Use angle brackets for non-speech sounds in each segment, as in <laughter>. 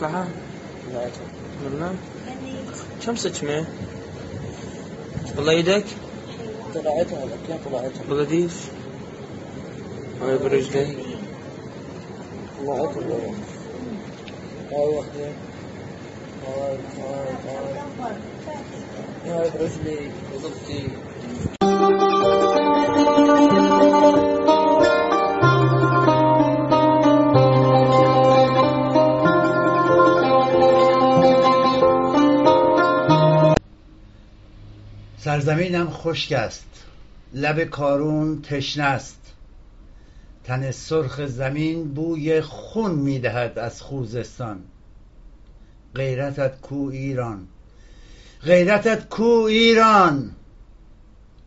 صح والله كم سكمة والله يدك طلعتها لك طلعتها والله ديش هاي برجلي طلعتها هاي واحدة سرزمینم خشک است. لب کارون تشنه است. تن سرخ زمین بوی خون می‌دهد از خوزستان. غیرتت کو ایران. غیرتت کو ایران.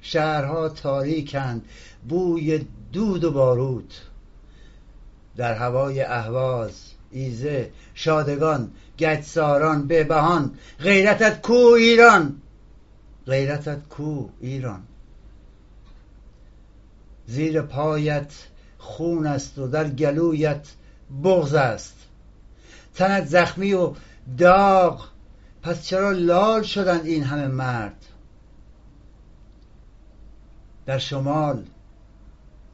شهرها تاریکند بوی دود و باروت در هوای اهواز ایزه شادگان گچساران بهبهان غیرتت کو ایران. غیرتت کو ایران. زیر پایت خون است و در گلویت بغض است. تنت زخمی و داغ. پس چرا لال شدند این همه مرد؟ در شمال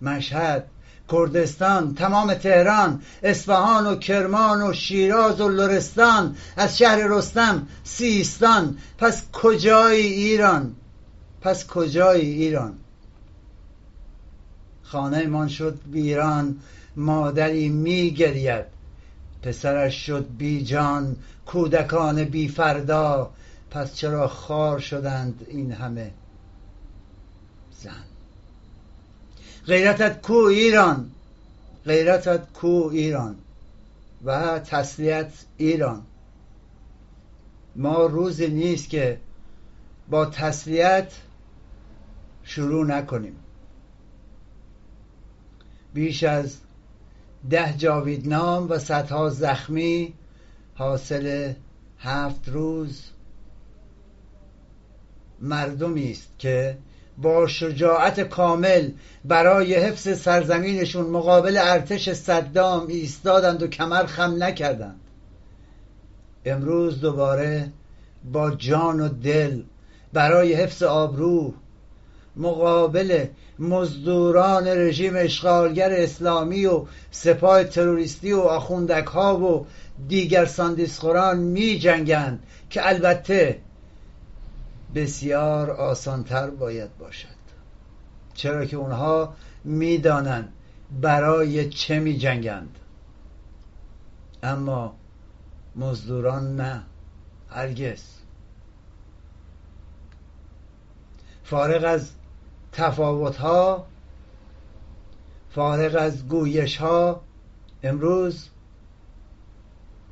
مشهد کردستان تمام تهران اصفهان و کرمان و شیراز و لرستان از شهر رستم سیستان. پس کجایی ایران؟ پس کجایی ایران؟ خانه من شد ویران مادری میگرید. پسرش شد بی جان کودکان بی فردا. پس چرا خوار شدند این همه زن؟ غیرتت کو ایران؟ غیرتت کو ایران؟ و تسلیت ایران. ما روزی نیست که با تسلیت شروع نکنیم. بیش از ده جاویدنام و صدها زخمی حاصل هفت روز. مردمی است که با شجاعت کامل برای حفظ سرزمینشون مقابل ارتش صدام ایستادند و کمر خم نکردند. امروز دوباره با جان و دل برای حفظ آبرو مقابل مزدوران رژیم اشغالگر اسلامی و سپاه تروریستی و آخوندک ها و دیگر ساندیسخوران می جنگند که البته بسیار آسانتر باید باشد. چرا که اونها می‌دانند برای چه می جنگند اما مزدوران نه هرگز. فارغ از تفاوت ها فارغ از گویش ها امروز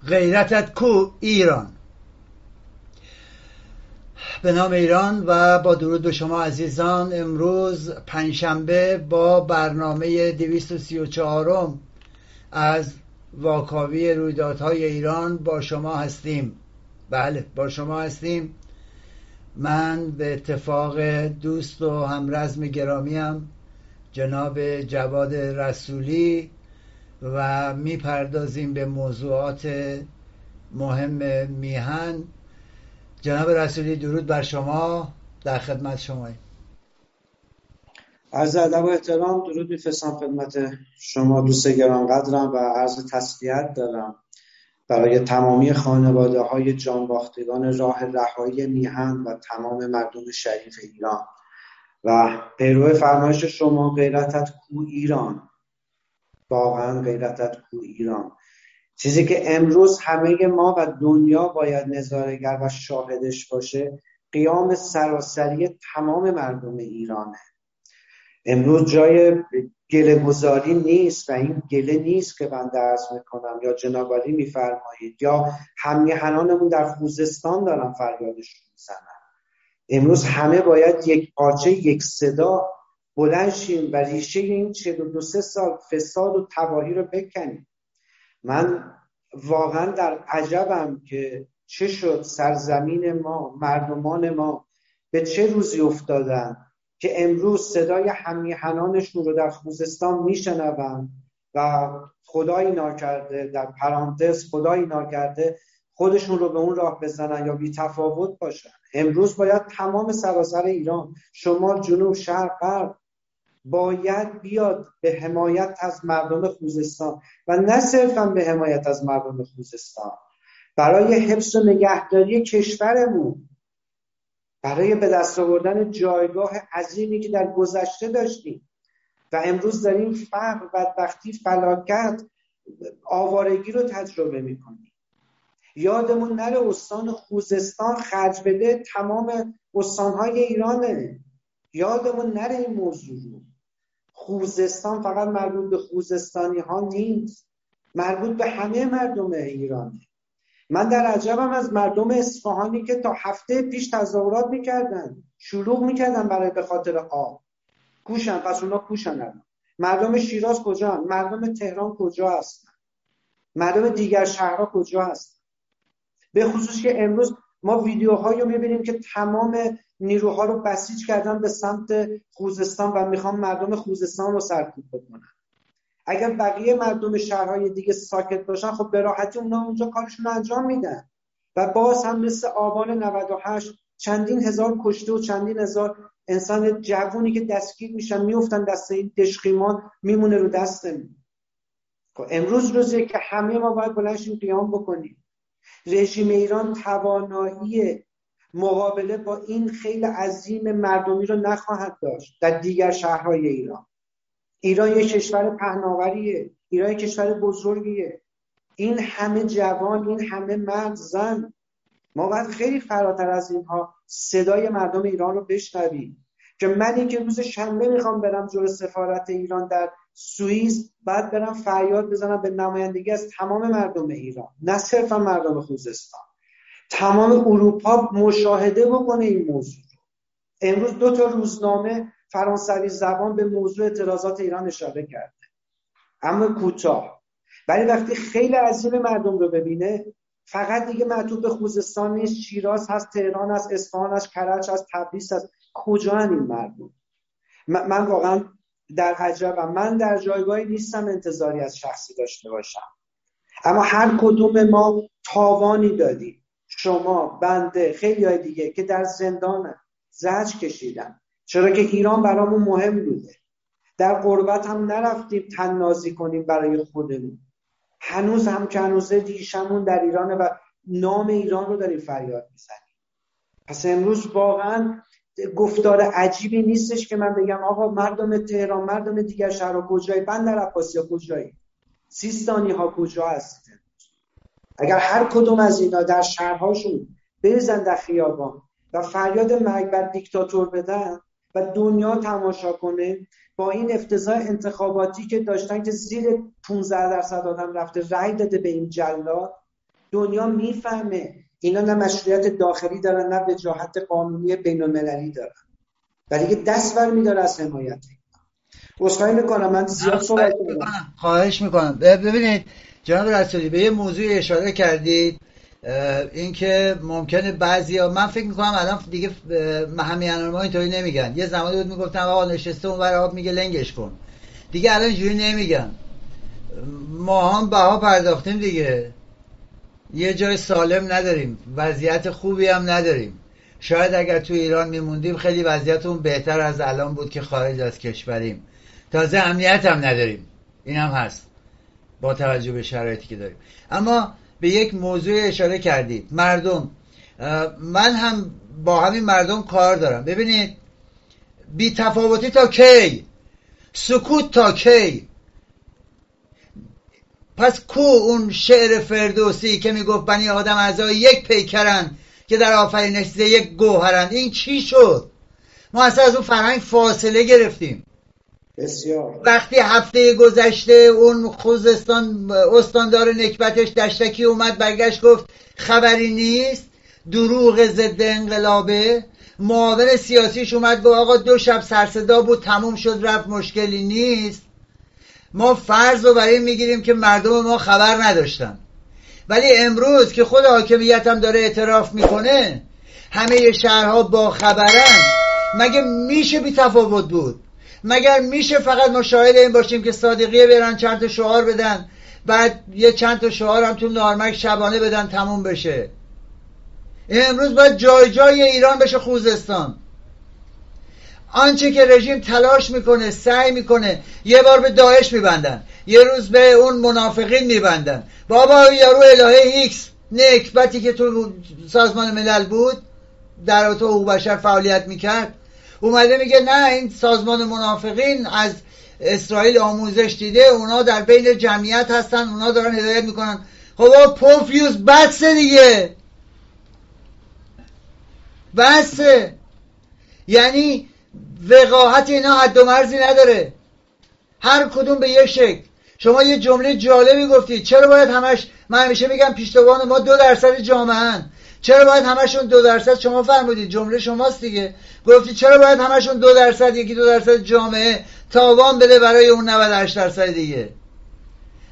غیرتت کو ایران. به نام ایران و با درود به شما عزیزان امروز پنجشنبه با برنامه 234 از واکاوی رویدادهای ایران با شما هستیم. بله با شما هستیم. من به اتفاق دوست و همرزم گرامیم جناب جواد رسولی و می‌پردازیم به موضوعات مهم میهن. جناب رسولی درود بر شما. در خدمت شما عرض ادب و احترام درود میفرستم خدمت شما دوست گرانقدرم و عرض تسلیت دارم. برای تمامی خانواده های جانباختگان راه رهایی میهن و تمام مردم شریف ایران. و پیرو فرمایش شما غیرتت کو ایران. واقعا غیرتت کو ایران. چیزی که امروز همه ما و دنیا باید نظارگر و شاهدش باشه قیام سراسری تمام مردم ایرانه. امروز جای گله گذاری نیست و این گله نیست که من درس می‌کنم یا جنابالی میفرمایید یا همیهنانمون در خوزستان دارن فریادشون می‌زنن. امروز همه باید یک پارچه یک صدا بلند شیم و ریشه این دو سه سال فساد و تباهی رو بکنیم. من واقعا در عجبم که چه شد سرزمین ما مردمان ما به چه روزی افتادن؟ که امروز صدای همیهنانشون رو در خوزستان میشنوند و خدایی ناکرده در پرانتز خدایی ناکرده خودشون رو به اون راه بزنن یا بی تفاوت باشن. امروز باید تمام سراسر ایران شمال جنوب شرق غرب باید بیاد به حمایت از مردم خوزستان و نه صرفا به حمایت از مردم خوزستان. برای حفظ و نگهداری کشورمون برای به دست آوردن جایگاه عظیمی که در گذشته داشتیم. و امروز داریم فقر بدبختی فلاکت آوارگی رو تجربه می‌کنیم. یادمون نره استان خوزستان خرج بده تمام استانهای ایرانه. یادمون نره این موضوع رو. خوزستان فقط مربوط به خوزستانی ها نیست. مربوط به همه مردم ایرانه. من در عجبم از مردم اصفهانی که تا هفته پیش تظاهرات می‌کردن شلوغ می‌کردن برای به خاطر آب. کوشن پس اونا کوشن مردم شیراز کجا مردم تهران کجا هستن؟ مردم دیگر شهرها کجا هستن؟ به خصوص که امروز ما ویدیوهایی رو می‌بینیم که تمام نیروها رو بسیج کردن به سمت خوزستان و می‌خوام مردم خوزستان رو سرکوب بکنن. اگر بقیه مردم شهرهای دیگه ساکت باشن خب به راحتی اونا اونجا کارشون انجام میدن. و باز هم مثل آبان 98 چندین هزار کشته و چندین هزار انسان جوونی که دستگیر میشن میفتن دست این دشقیمان میمونه رو دستمون. خب امروز روزی که همه ما باید بلنشیم قیام بکنیم. رژیم ایران توانایی مقابله با این خیلی عظیم مردمی رو نخواهد داشت در دیگر شهرهای ایران. ایران یک کشور پهناوریه ایران کشور بزرگیه. این همه جوان این همه مرد زن. ما باید خیلی فراتر از اینها صدای مردم ایران رو بشنویم. که من که روز شنبه می‌خوام برم جلو سفارت ایران در سوئیس بعد برم فریاد بزنم به نمایندگی از تمام مردم ایران. نه صرفا مردم خوزستان. تمام اروپا مشاهده بکنه این موضوع امروز دو تا روزنامه فرانسوی زبان به موضوع اعتراضات ایران اشاره کرده. اما کوتاه. ولی وقتی خیلی عظیم مردم رو ببینه فقط دیگه معطوب به خوزستان نیست شیراز هست تهران هست اصفهان هست کرج هست تبریز هست. کجا این مردم؟ من واقعا در عجبم من در جایگاهی نیستم انتظاری از شخصی داشته باشم. اما هر کدوم ما تاوانی دادیم. شما بنده خیلی های دیگه که در زندان زج کشیدن. چرا که ایران برامون مهم بوده. در قربت هم نرفتیم تننازی کنیم برای خودمون. هنوز هم که هنوز دیشمون در ایرانه و نام ایران رو داریم فریاد می‌زنیم. پس امروز واقعا گفتار عجیبی نیستش که من بگم آقا مردم تهران مردم دیگر شهرها کجایی؟ بندر عباسی کجایی؟ سیستانی ها کجا هست اگر هر کدوم از اینا در شهرهاشون بریزن در خیابان و فریاد مرگ بر دیکتاتور بدن و دنیا تماشا کنه با این افتضاح انتخاباتی که داشتن که زیر 15 درصد آدم رفته رأی داده به این جلاد دنیا می‌فهمه. اینا نه مشروعیت داخلی دارن نه وجاهت قانونی بین المللی دارن. ولی دست بر میداره از حمایت. اصخایی می‌کنم من زیاد صحبت خواهش می‌کنم. ببینید جناب رسولی به یه موضوع اشاره کردید. اینکه ممکنه بعضی ها من فکر می‌کنم الان دیگه همه ما اینطوری نمیگن. یه زمانی بود می‌گفتن آقا نشسته اون ور آب میگه لنگش کن. دیگه الان اینجوری نمیگن. ما هم بها پرداختیم دیگه. یه جای سالم نداریم. وضعیت خوبی هم نداریم. شاید اگر تو ایران میموندیم خیلی وضعیتمون بهتر از الان بود که خارج از کشوریم. تازه امنیت هم نداریم. این هم هست. با توجه به شرایطی که داریم. اما به یک موضوع اشاره کردید. مردم. من هم با همین مردم کار دارم. ببینید بی تفاوتی تا کی؟ سکوت تا کی؟ پس کو اون شعر فردوسی که می‌گفت بنی آدم اعضای یک پیکرن که در آفرینش یک گوهرند این چی شد؟ ما اصلا از اون فرهنگ فاصله گرفتیم. بسیار. وقتی هفته گذشته اون خوزستان استاندار نکبتش دشتکی اومد برگشت گفت خبری نیست؟ دروغ ضد انقلابه. معاون سیاسیش اومد گفت آقا دو شب سرصدا بود تموم شد رفت مشکلی نیست. ما فرض رو برای می‌گیریم که مردم ما خبر نداشتن. ولی امروز که خود حاکمیت هم داره اعتراف می‌کنه همه شهرها با خبرن. مگه میشه بی تفاوت بود؟ مگر میشه فقط مشاهده این باشیم که صادقیه برن چند تا شعار بدن؟ بعد یه چند تا شعار هم تو نارمک شبانه بدن تموم بشه. امروز باید جای جای ایران بشه خوزستان. آنچه که رژیم تلاش می‌کنه سعی می‌کنه یه بار به داعش میبندن یه روز به اون منافقین میبندن. بابا یارو الهه هیکس نکبتی که تو سازمان ملل بود در تو حقوق بشر فعالیت می‌کرد اومده میگه نه این سازمان منافقین از اسرائیل آموزش دیده اونا در بین جمعیت هستن اونا دارن هدایت می‌کنن. خب پوفیوز بسه دیگه. بسه یعنی وقاحت اینا حد و مرزی نداره. هر کدوم به یک شکل. شما یه جمله جالبی گفتید چرا باید همش من همیشه میگم پیشتوان ما دو درصد جامعه چرا باید همشون دو درصد؟ شما فرمودید جمله شماست دیگه. گفتی چرا باید همشون دو درصد یکی دو درصد جامعه تاوان بده برای اون 98 درصد دیگه؟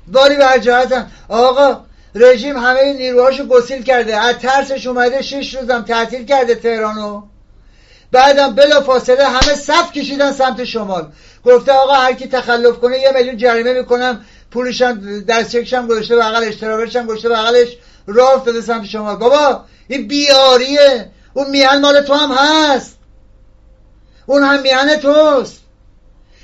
باری بر جهتم آقا رژیم همه نیروهاشو گسیل کرده. از ترسش اومده شش روزم تعطیل کرده تهرانو. بعدم بلا فاصله همه صف کشیدن سمت شمال. گفته آقا هر کی تخلف کنه یه میلیون جریمه می‌کنم. پولشم دستچکشم گذاشته بغلش ترابرشم گذاشته بغلش راه افتاده سمت شمال. بابا این بیاریه. اون میان مال تو هم هست. اون هم میان توست.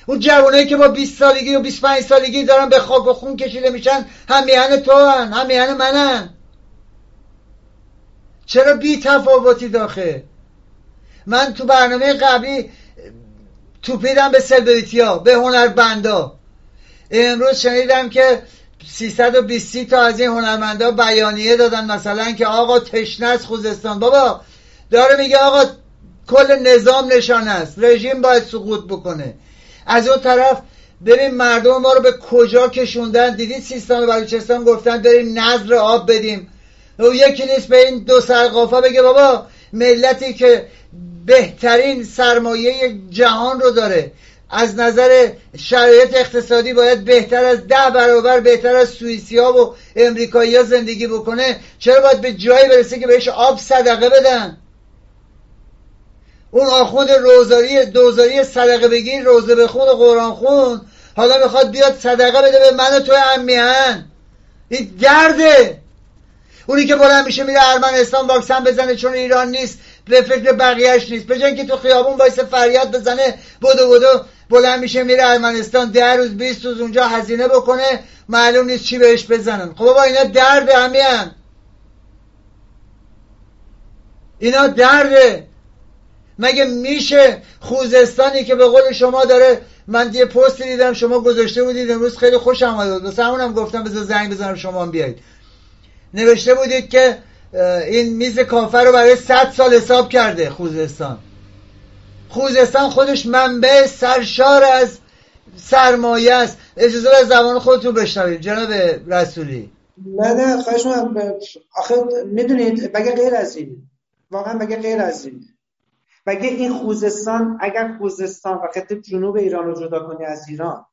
اون جوانایی که با 20 سالگی و 25 سالگی دارن به خاک و خون کشیده میشن هم میان تو هن هم میان منن. چرا بی تفاوتی داخل؟ من تو برنامه قبلی توپیدم به سلبریتیا به هنربندا. امروز شنیدم که 320 تا از این هنرمندا بیانیه دادن. مثلا که آقا تشنه از خوزستان. بابا داره میگه آقا کل نظام نشان است. رژیم باید سقوط بکنه. از اون طرف بریم مردم ما رو به کجا کشوندن؟ دیدید سیستان بلوچستان گفتن داریم نظر آب بدیم. و یکی نیست به این دو سرقافا بگه بابا ملتی که بهترین سرمایه جهان رو داره. از نظر شرایط اقتصادی باید بهتر از ده برابر بهتر از سوئیسی ها و امریکایی ها زندگی بکنه. چرا باید به جایی برسه که بهش آب صدقه بدن؟ اون آخوند روزاری دوزاری صدقه بگیر روزه بخون و قرآن خون. حالا می‌خواد بیاد صدقه بده به من و تو امیهن این درده. اونی که بلند میشه میره ارمنستان واکسن بزنه چون ایران نیست به فکر بقیهش نیست. به که تو خیابون وایس فریاد بزنه بودو بودو بلند میشه میره ارمنستان ده روز بیست روز اونجا هزینه بکنه معلوم نیست چی بهش بزنن. خب با اینا درد همین اینا درده مگه میشه خوزستانی که به قول شما داره من یه پست دیدم شما گذاشته بودید امروز خیلی خوش آمد واسه همونم گفتم بذار زنگ بزنم شما بیایید. نوشته بودید که این میز کافر رو برای صد سال حساب کرده خوزستان. خوزستان خودش منبع سرشار از سرمایه است. اجازه از زبان خودتون بشنوید جناب رسولی. نه نه خواهش آخه می‌دونید بگه غیر از این؟ واقعا بگه غیر از این؟ بگه این خوزستان اگر خوزستان و خط جنوب ایران رو جدا کنی از ایران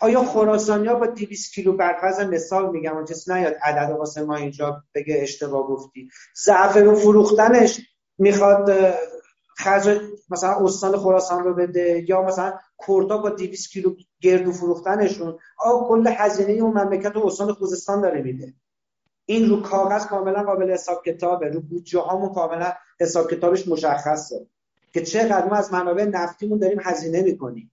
آیا خراسانیا با 200 کیلو برفرض مثال میگم اون کسی نیاد عدد واسه ما اینجا بگه اشتباه گفتی؟ ضعف رو فروختنش می‌خواد خرج مثلا استان خراسان رو بده یا مثلا کردا با 200 کیلو گردو فروختنشون آ کل هزینه اون مملکت و استان خوزستان داره میده. این رو کاغذ کاملا قابل حساب کتابه رو بودجه هامون کاملا حساب کتابش مشخصه. که چقدر ما از منابع نفتیمون داریم هزینه می‌کنیم.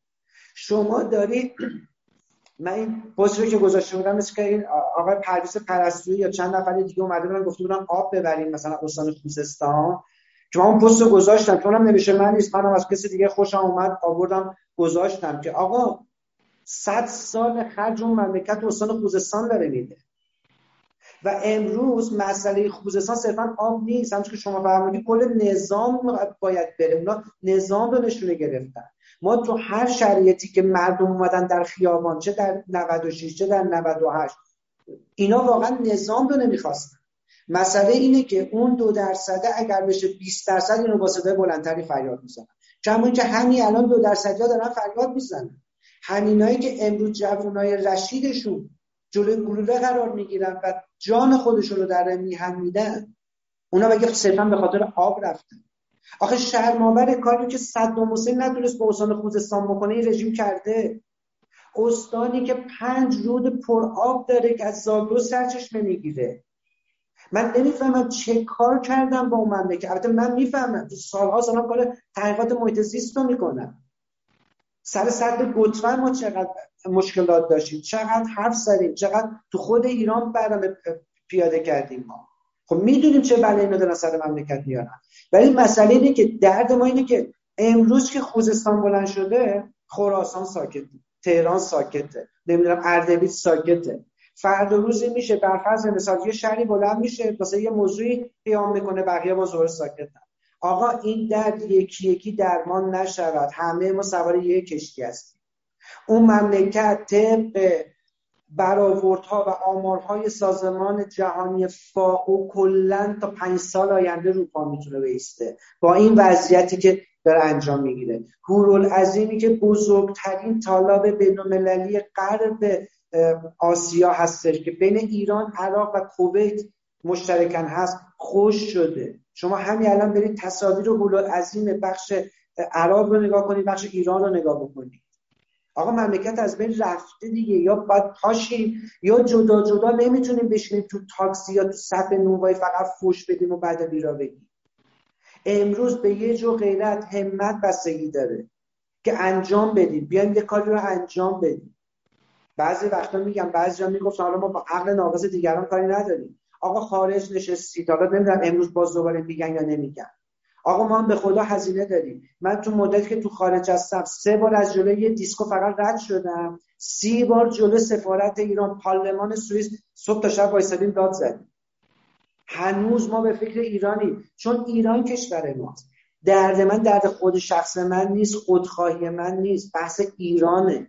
شما داری <clears throat> من این پست که گذاشته بودم مثل که این آقای پرویز پرستویی یا چند نفر دیگه اومده بودن گفته بودن آب ببریم مثلا استان خوزستان. که من پست گذاشتم چون هم نمیشه من نیست منم از کسی دیگه خوشم اومد آوردم گذاشتم که آقا صد سال خرج اون مملکت استان خوزستان داره میده. و امروز مسئله خوزستان صرفا آب نیست همچون که شما فرمودید کل نظام باید بره. اونا نظام رو نشونه گرفتن. ما تو هر شرایطی که مردم اومدن در خیابان چه در 96 چه در 98 اینا واقعا نظام رو نمی‌خواستن. مسئله اینه که اون دو درصده اگر بشه 20 درصد اینو با صدای بلندتری فریاد می‌زنن. کما که همین الان دو درصدی ها دارن فریاد می‌زنن. همینایی که امروز جوانای رشیدشون جلوی گلوله قرار می‌گیرن و جان خودشون رو در میهن میدن اونا بگه صرفا به خاطر آب رفتن. آخه شرماور کاری که صدام حسین نتونست با استان خوزستان بکنه این رژیم کرده. استانی که پنج رود پر آب داره که از زاگرس سرچشمه می‌گیره. من نمی‌فهمم چه کار کردم با اون مملکت. البته من می‌فهمم. تو سالها سالها کار تحقیقات محیط زیست رو می‌کنم. سر سد گتفن ما چقدر مشکلات داشتیم؟ چقدر حرف زدیم؟ چقدر تو خود ایران برنامه پیاده کردیم ما؟ خب می‌دونیم چه بله اینو دارن سر مملکت میارن. ولی مسئله اینه که درد ما اینه که امروز که خوزستان بلند شده خراسان ساکته تهران ساکته. نمی‌دونم اردبیل ساکته. فردا روزی میشه بر فرض مثال یه شهری بلند میشه واسه یه موضوعی قیام می‌کنه بقیه با زور ساکتن آقا این درد یکی یکی درمان نشود. همه ما سوار یک کشتی هستیم. اون مملکت طبق برآوردها و آمارهای سازمان جهانی فاو کلا تا پنج سال آینده رو می‌تونه بیسته. با این وضعیتی که داره انجام می‌گیره. عظیمی که بزرگترین طالاب بینالمللی غرب آسیا هستش که بین ایران عراق و کویت مشترکن هست خوش شده. شما همین الان برید تصاویر عظیم بخش عراق رو نگاه کنید بخش ایران رو نگاه بکنید. آقا مملکت از بین رفته دیگه. یا باید پاشیم یا جدا جدا نمی‌تونیم بشینیم تو تاکسی یا تو صف نونوای فقط فوش بدیم و بعد بیرا بگیم. امروز به یه جو غیرت همت بستگی داره که انجام بدیم. بیایم یه کاری رو انجام بدیم. بعضی وقتا میگم بعضی جا می‌گفت حالا ما با عقل ناقص دیگران کاری نداریم. آقا خارج نشستید حالا نمی‌دونم امروز باز دوباره میگن یا نمیگن. آقا ما هم به خدا هزینه داریم. من تو مدت که تو خارج هستم سه بار از جلوی یه دیسکو فقط رد شدم. سی بار جلو سفارت ایران پارلمان سوئیس صبح تا شب وایسادیم داد زدیم. هنوز ما به فکر ایرانی چون ایران کشور ماست. درد من درد خود شخص من نیست خودخواهی من نیست. بحث ایرانه.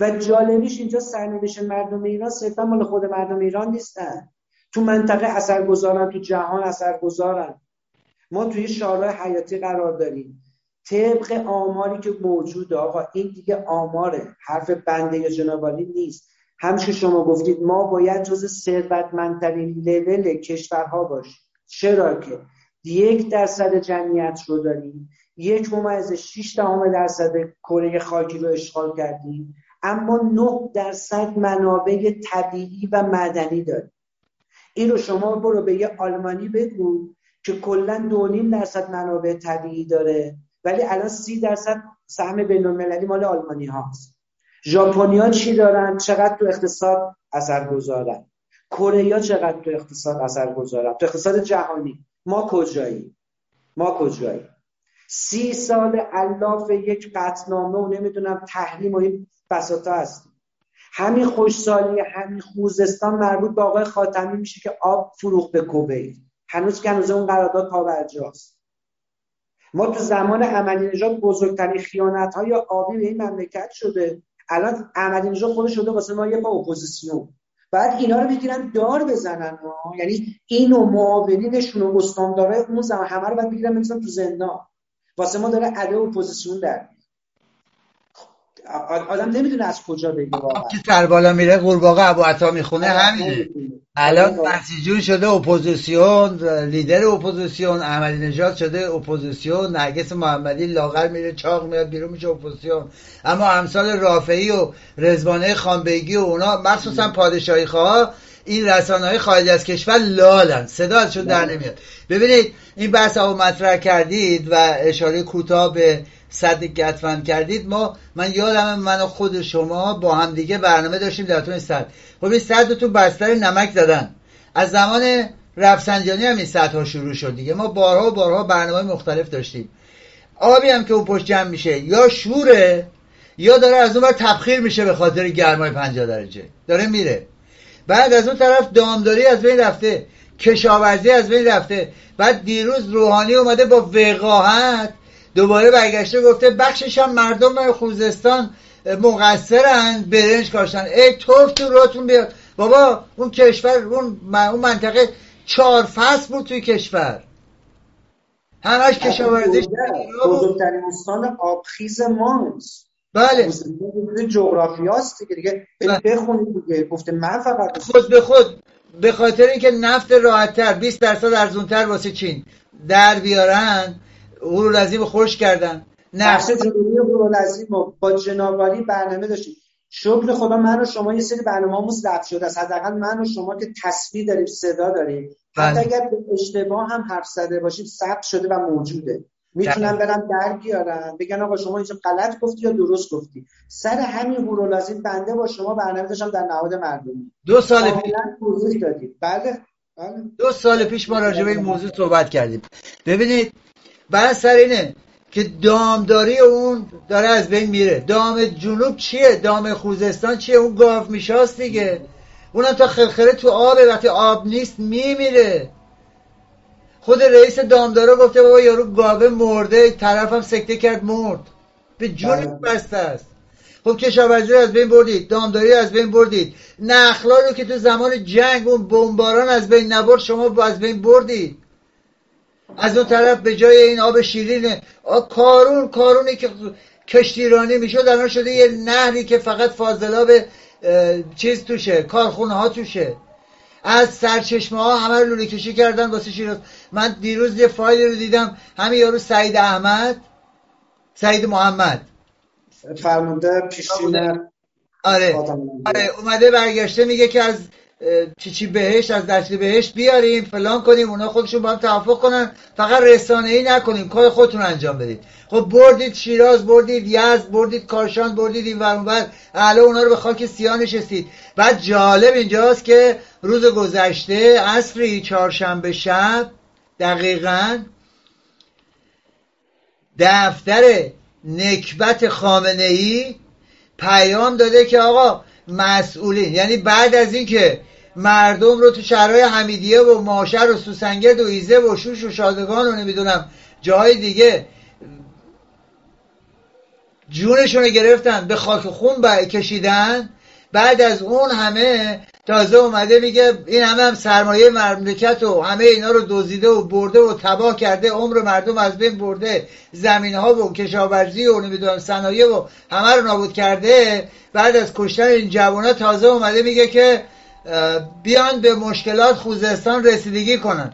و جالبیش اینجا سرنوشت مردم ایران صرفا مال خود مردم ایران نیستن. تو منطقه اثرگذارن تو جهان اثرگذارن. ما توی شعارهای حیاتی قرار داریم. طبق آماری که موجود آقا این دیگه آماره. حرف بنده یا جنابالی نیست. همچه شما گفتید ما باید جز ثروتمندترین لول کشورها باشیم. چرا که؟ یک درصد جمعیت رو داریم. یک ممیز 6 دهم درصد کره خاکی رو اشغال کردیم. اما 9 درصد منابع طبیعی و مدنی داریم. این رو شما برو به یه آلمانی بگو که کلا دو نیم درصد منابع طبیعی داره ولی الان سی درصد سهم بین المللی مال آلمانی هاست. ژاپنیا چی دارن؟ چقدر تو اقتصاد اثر گذارن کره چقدر تو اقتصاد اثر گذارن تو اقتصاد جهانی. ما کجایی؟ ما کجایی؟ سی سال علاف یک قطعنامه و نمی‌دونم تحریم و این بساطا هست همین خشکسالی همین خوزستان مربوط به آقای خاتمی میشه که آب فروخت به کویت هنوز که هنوز اون قرارداد پابرجاست ما تو زمان احمدی نژاد بزرگترین خیانت های آبی به این مملکت شده. الان احمدی نژاد خودش شده واسه ما یه با اپوزیسیون. بعد اینا رو بگیرن دار بزنن یعنی اینو معاونینشون و استانداره اون زمان همه رو باید بگیرن تو زندان. واسه ما داره ادای اپوزیسیون در آدم نمی‌دونه از کجا بگه واقعا. که سر بالا میره قورباغه ابو عطا می‌خونه همینه. الان مسیح جون شده اپوزیسیون لیدر اپوزیسیون احمدی نژاد شده اپوزیسیون نرگس محمدی لاغر میره چاق میاد بیرون میشه اپوزیسیون. اما امثال رافعی و رضوانه خان بیگی و اونا مخصوصا پادشاهی خواه این رسانه های خارج از کشور لالن. صدا ازشون در نمیاد. ببینید این بحث رو مطرح کردید و اشاره کوتاه به صد گتفن کردید ما من یادم من و خود شما با هم دیگه برنامه داشتیم در تو این صد. خب این صد تو بستر نمک زدن. از زمان رفسنجانی هم این ها شروع شد دیگه. ما بارها و بارها برنامه مختلف داشتیم. آبی هم که اون پشت جمع میشه یا شوره یا داره از اون تبخیر میشه به خاطر گرمای 50 درجه. داره میره. بعد از اون طرف دامداری از بین رفته کشاورزی از بین رفته. بعد دیروز روحانی اومده با وقاحت دوباره برگشته گفته بخشش هم مردم خوزستان مقصرن برنج کاشتن. ای توف تو روتون بیاد بابا اون کشور اون, منطقه چهار فصل بود توی کشور. همش کشاورزی بزرگترین استان آبخیز ماست. بله. جغرافیاست دیگه. دیگه بله. بخونید دیگه. گفته من فقط خود به خود. به خاطر اینکه نفت راحتتر 20 درصد ارزونتر واسه چین در بیارن هورالعظیم خوش کردن. بخش نفت جمهوری هورالعظیم رو با جنابالی برنامه داشتیم. شکر خدا من و شما یه سری برنامه‌مون ضبط شده است. حداقل من و شما که تصویر داریم صدا داریم. حتی بله. اگر به اشتباه هم حرف زده باشیم ثبت شده و موجوده. می‌تونن بله. برن در بیارن بگن آقا شما اینجا غلط گفتی یا درست گفتی؟ سر همین هورالعظیم بنده با شما برنامه داشتم در نهاد مردمی. دو سال پیش بله. بله. دو سال پیش ما راجع به این موضوع صحبت کردیم. ببینید بحث سر اینه که دامداری اون داره از بین میره. دام جنوب چیه؟ دام خوزستان چیه؟ اون گاو میشاست دیگه. اونم تا خرخره تو آبه. وقتی آب نیست میمیره. خود رئیس دامدارا گفته بابا یارو گاوه مرده. طرفم سکته کرد مرد. به جون بله. بسته است. خب کشاورزی رو از بین بردید. دامداری از بین بردید. نخلا رو که تو زمان جنگ اون بمباران از بین نبرد شما از بین بردید. از اون طرف به جای این آب شیرین کارون کارونی که کشتیرانی می‌شد الان شده یه نهری که فقط فاضلاب چیز توشه کارخونه ها توشه. از سرچشمه ها همه رو لوله کشی کردن واسه شیراز من دیروز یه فایلی رو دیدم همین یارو سعید احمد سعید محمد. فرمانده پیشین آره. آره اومده برگشته میگه که از اه، چی چی بهشت از دشت بهشت بیاریم فلان کنیم اونا خودشون با هم توافق کنن. فقط رسانه ای نکنیم کار خودتون انجام بدید. خب بردید شیراز بردید یزد بردید کاشان بردید این ور اون ور. اهل اونا رو به خاک سیاه نشستید. بعد جالب اینجاست که روز گذشته عصری چهارشنبه شب دقیقاً دفتر نکبت خامنه ای پیام داده که آقا مسئولین. یعنی بعد از اینکه مردم رو تو شهرهای حمیدیه و ماشر و سوسنگرد و ایزه و شوش و شادگان و نمی‌دونم جاهای دیگه جونشون رو گرفتن به خاک خون کشیدن. بعد از اون همه تازه اومده میگه این همه هم سرمایه مملکت و همه اینا رو دزدیده و برده و تباه کرده عمر مردم از بین برده زمین ها و کشاورزی و نمی‌دونم صنایع و همه رو نابود کرده. بعد از کشتن این جوونا تازه اومده میگه که بیان به مشکلات خوزستان رسیدگی کنن.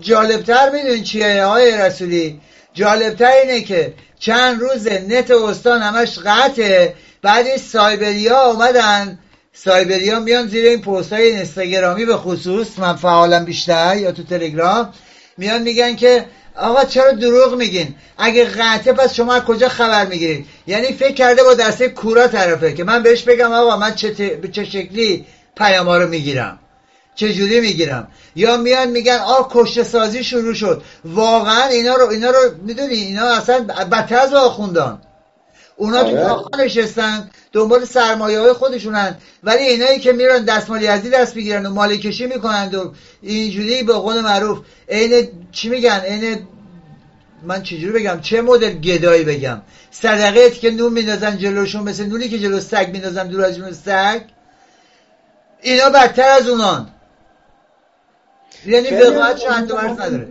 جالبتر می‌دونی چیه آقای رسولی؟ جالبتر اینه که چند روز نت استان همش قطعه بعد این سایبریا اومدن سایبریا میان زیر این پست های اینستاگرامی به خصوص من فعالم بیشتر یا تو تلگرام میان میگن که آقا چرا دروغ میگین؟ اگه قطعه پس شما از کجا خبر می‌گیرید؟ یعنی فکر کرده با دسته کورا طرفه که من بهش بگم آقا من چه, چه شکلی پیاما رو می‌گیرم؟ چجوری می‌گیرم؟ یا میان میگن آ کشته سازی شروع شد. واقعا اینا رو اینا رو می‌دونی؟ اینا اصلا بدتر از آخوندان. اونا تو آره. کاخ نشستن دنبال سرمایه های خودشونن. ولی اینایی که میرن دستمالی ازی دست می‌گیرن و مالی کشی می‌کنند و اینجوری به قول معروف عین چی میگن؟ عین من چجوری بگم؟ چه مدل گدایی بگم؟ صدقه که نون میندازن جلوشون مثل نونی که جلو سگ میندازن دور از جون سگ؟ اینا بدتر از اونان. یعنی هم- چند نداره.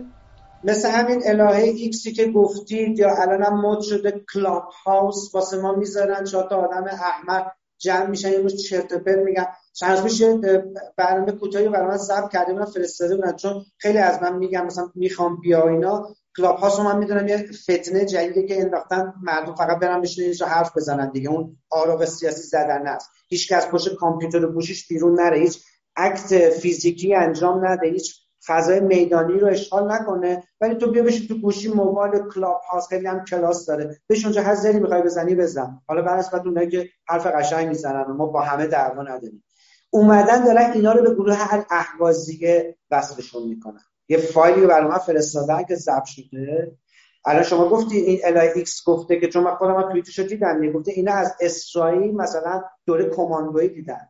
مثل همین الهه ایکسی که گفتید یا الان هم مد شده کلاب هاوس واسه ما می‌ذارن چهار تا آدم احمق جمع میشن یه روز چرت پرت میگن. چند یه برنامه کوتاهی برای من ضبط کرده بودن فرستاده بودن چون خیلی از من میگن مثلا می‌خوام بیا اینا. کلاب هاوس من می‌دونم یه فتنه جدیدی که انداختن مردم فقط برن بشینن اینجا حرف بزنن دیگه. اون آروغ سیاسی زدن است هیچ کس پشت کامپیوتر گوشیش بیرون نره. هیچ act فیزیکی انجام نده. هیچ فضای میدانی رو اشغال نکنه ولی تو بیا بشین تو گوشی موبایل کلاب هاوس خیلی هم کلاس داره. بشین اونجا هر زری می‌خوای بزنی بزن. حالا بلا نسبت اونایی که حرف قشنگ می‌زنن ما با همه دعوا نداریم. اومدن دارن اینا رو به گروه اهوازیه وصلشون می‌کنن. یه فایلی رو برای من فرستادن که ضبط شده. الان شما گفتی این الهه ایکس گفته که چون من خودم توییتش رو دیدم می‌گفته اینا از اسرائیل مثلا دوره کماندویی دیدن.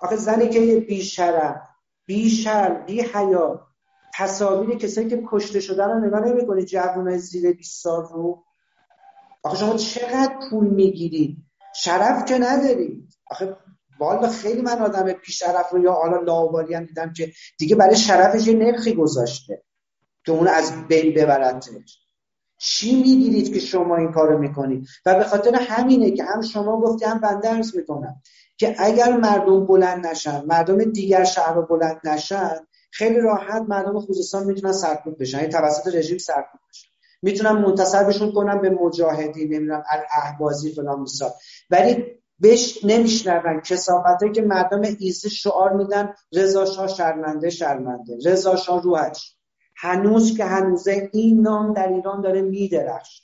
آخه زنی که یه بیشرم بیشرم بی حیا تصاویر کسایی که کشته شدن رو نگاه نمی‌کنی جوانای زیر 20 سال رو؟ آخه شما چقدر پول می‌گیرید؟ شرف که ندارید. آخه والا خیلی من آدم بیشرف رو یا حالا لاوالی هم دیدم که دیگه برای شرفش یه نرخی گذاشته که اون از بین ببرتش. چی می‌گیرید که شما این کارو می‌کنید؟ و به خاطر همینه که هم شما گفتی هم بنده ارز می‌کنم که اگر مردم بلند نشن مردم دیگر شهر بلند نشن خیلی راحت مردم خوزستان می‌تونن سرکوب بشن. این توسط رژیم سرکوب بشن. می‌تونن منتصبشون کنن به مجاهدین نمی‌دونم الاهبازی فلان میسا ولی بهش نمیشنون کسافتایی که مردم ایزه شعار میدن رضا شاه شرمنده شرمنده. رضا شاه روحش. هنوز که هنوزه این نام در ایران داره میدرخش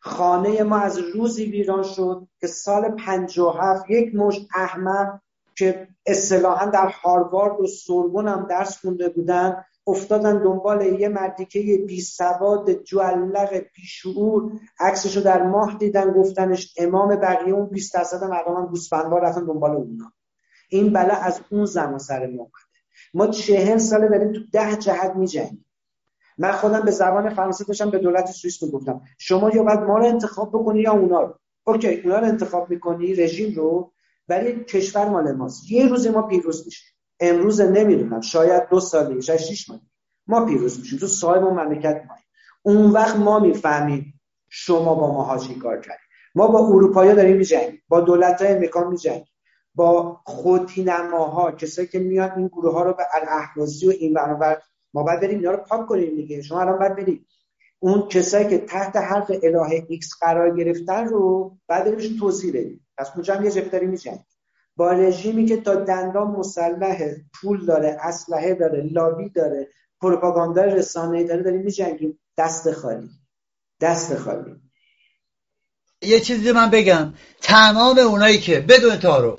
خانه ما از روزی ویران شد که سال 57 یک مش احمق که اصطلاحا در هاروارد و سوربن هم درس خونده بودن افتادن دنبال یه مردیکه بی سواد جولق پیشعور عکسشو در ماه دیدن گفتنش امام بقیه اون 20 درصد مردم هم گوسفندوار رفتن دنبال اونا. این بلا از اون زمان سر ما ما چهل ساله داریم تو ده جهت میجنگیم. من خودم به زبان فرانسه داشتم به دولت سوئیس گفتم شما یا باید ما رو انتخاب بکنی یا اونا رو. اوکی اونا رو انتخاب می‌کنی رژیم رو؟ ولی کشور مال ماست. یه روز ما پیروز میشیم. امروز نمی‌دونم. شاید دو سالی شاید شیش ماه. ما پیروز میشیم. تو صاحب مملکت ما اون وقت ما می‌فهمیم شما با ما چی کار کردیم ما با اروپایی داریم میجنگیم. با دولت های امریکا میجنگیم. با خودی نماها کسایی که میان این گروه ها رو به الاحوازی و این برابر ما باید بریم اینا رو پاک کنیم دیگه. شما الان باید بریم اون کسایی که تحت حرف الهه ایکس قرار گرفتن رو بعد بهشون توضیح بدیم. پس اونجا هم یه جفتری میجنگیم با رژیمی که تا دندان مسلح پول داره اسلحه داره لابی داره پروپاگاندا رسانه‌ای داره داریم میجنگیم دست خالی. دست خالی. یه چیزی من بگم. تمام اونایی که بدون تعارف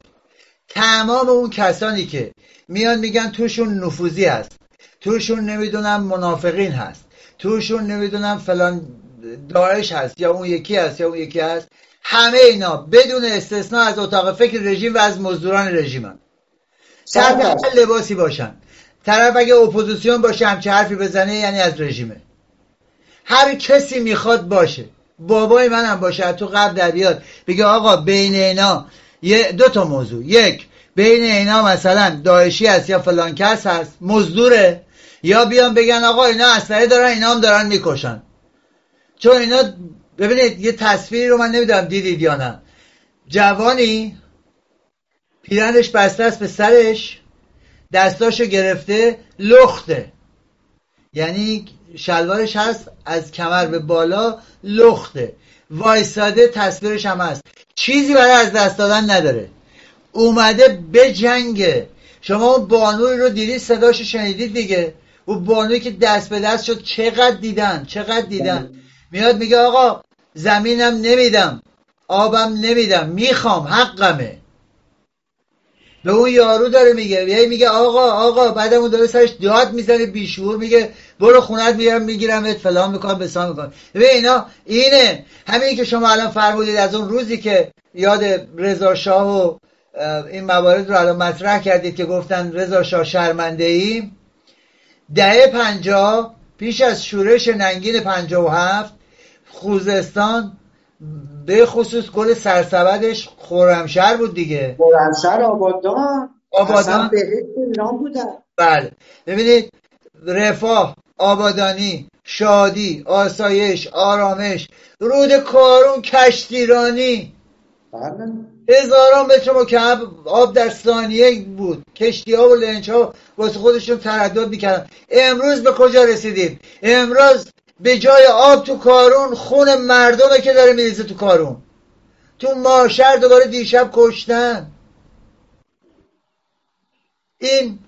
تمام اون کسانی که میان میگن توشون نفوذی هست. توشون نمی‌دونم منافقین هست. توشون نمی‌دونم فلان داعش هست یا اون یکی هست یا اون یکی هست. همه اینا بدون استثنا از اتاق فکر رژیم و از مزدوران رژیم هم. هر لباسی باشن. طرف اگه اپوزیسیون باشه همچه حرفی بزنه یعنی از رژیمه. هر کسی می‌خواد باشه. بابای منم باشه. تو قبل در بیاد. بگه آقا بین اینا یه دو تا موضوع. یک بین اینا مثلا داعشی هست یا فلان کس هست مزدوره. یا بیان بگن آقا اینا اسلحه دارن اینا هم دارن می‌کشن. چون اینا ببینید یه تصویری رو من نمی‌دونم دیدید یا نه. جوانی پیرنش بسته است به سرش دستاشو گرفته لخته. یعنی شلوارش هست از کمر به بالا لخته. وایساده تصویرش هم هست. چیزی برای از دست دادن نداره. اومده به جنگ. شما اون بانوی رو دیدید صداشو شنیدید دیگه. اون بانوی که دست به دست شد چقدر دیدن چقدر دیدن. میاد میگه آقا زمینم نمیدم آبم نمیدم می‌خوام حقمه. به اون یارو داره میگه یعنی میگه آقا آقا بعدم اون داره سرش داد می‌زنه بیشور میگه برو خونت می‌گیرم می‌گیرم فلان می‌کنم بسان می‌کنم. به اینا اینه. همین که شما الان فرمودید از اون روزی که یاد رضا شاه و این موارد رو الان مطرح کردید که گفتن رضا شاه شرمنده ای دهه پنجاه پیش از شورش ننگین پنجاه و هفت خوزستان به خصوص گل سرسبدش خورمشهر بود دیگه. خورمشهر آبادان. آبادان؟ ایران بودن. بله. ببینید رفاه آبادانی شادی آسایش آرامش رود کارون کشتیرانی. بله. هزاران متر مکعب آب در ثانیه بود. کشتی ها و لنچ ها واسه خودشون تردد می‌کردن. امروز به کجا رسیدیم؟ امروز به جای آب تو کارون خون مردمه که داره میریزه تو کارون. تو ماشر دوباره دیشب کشتن. این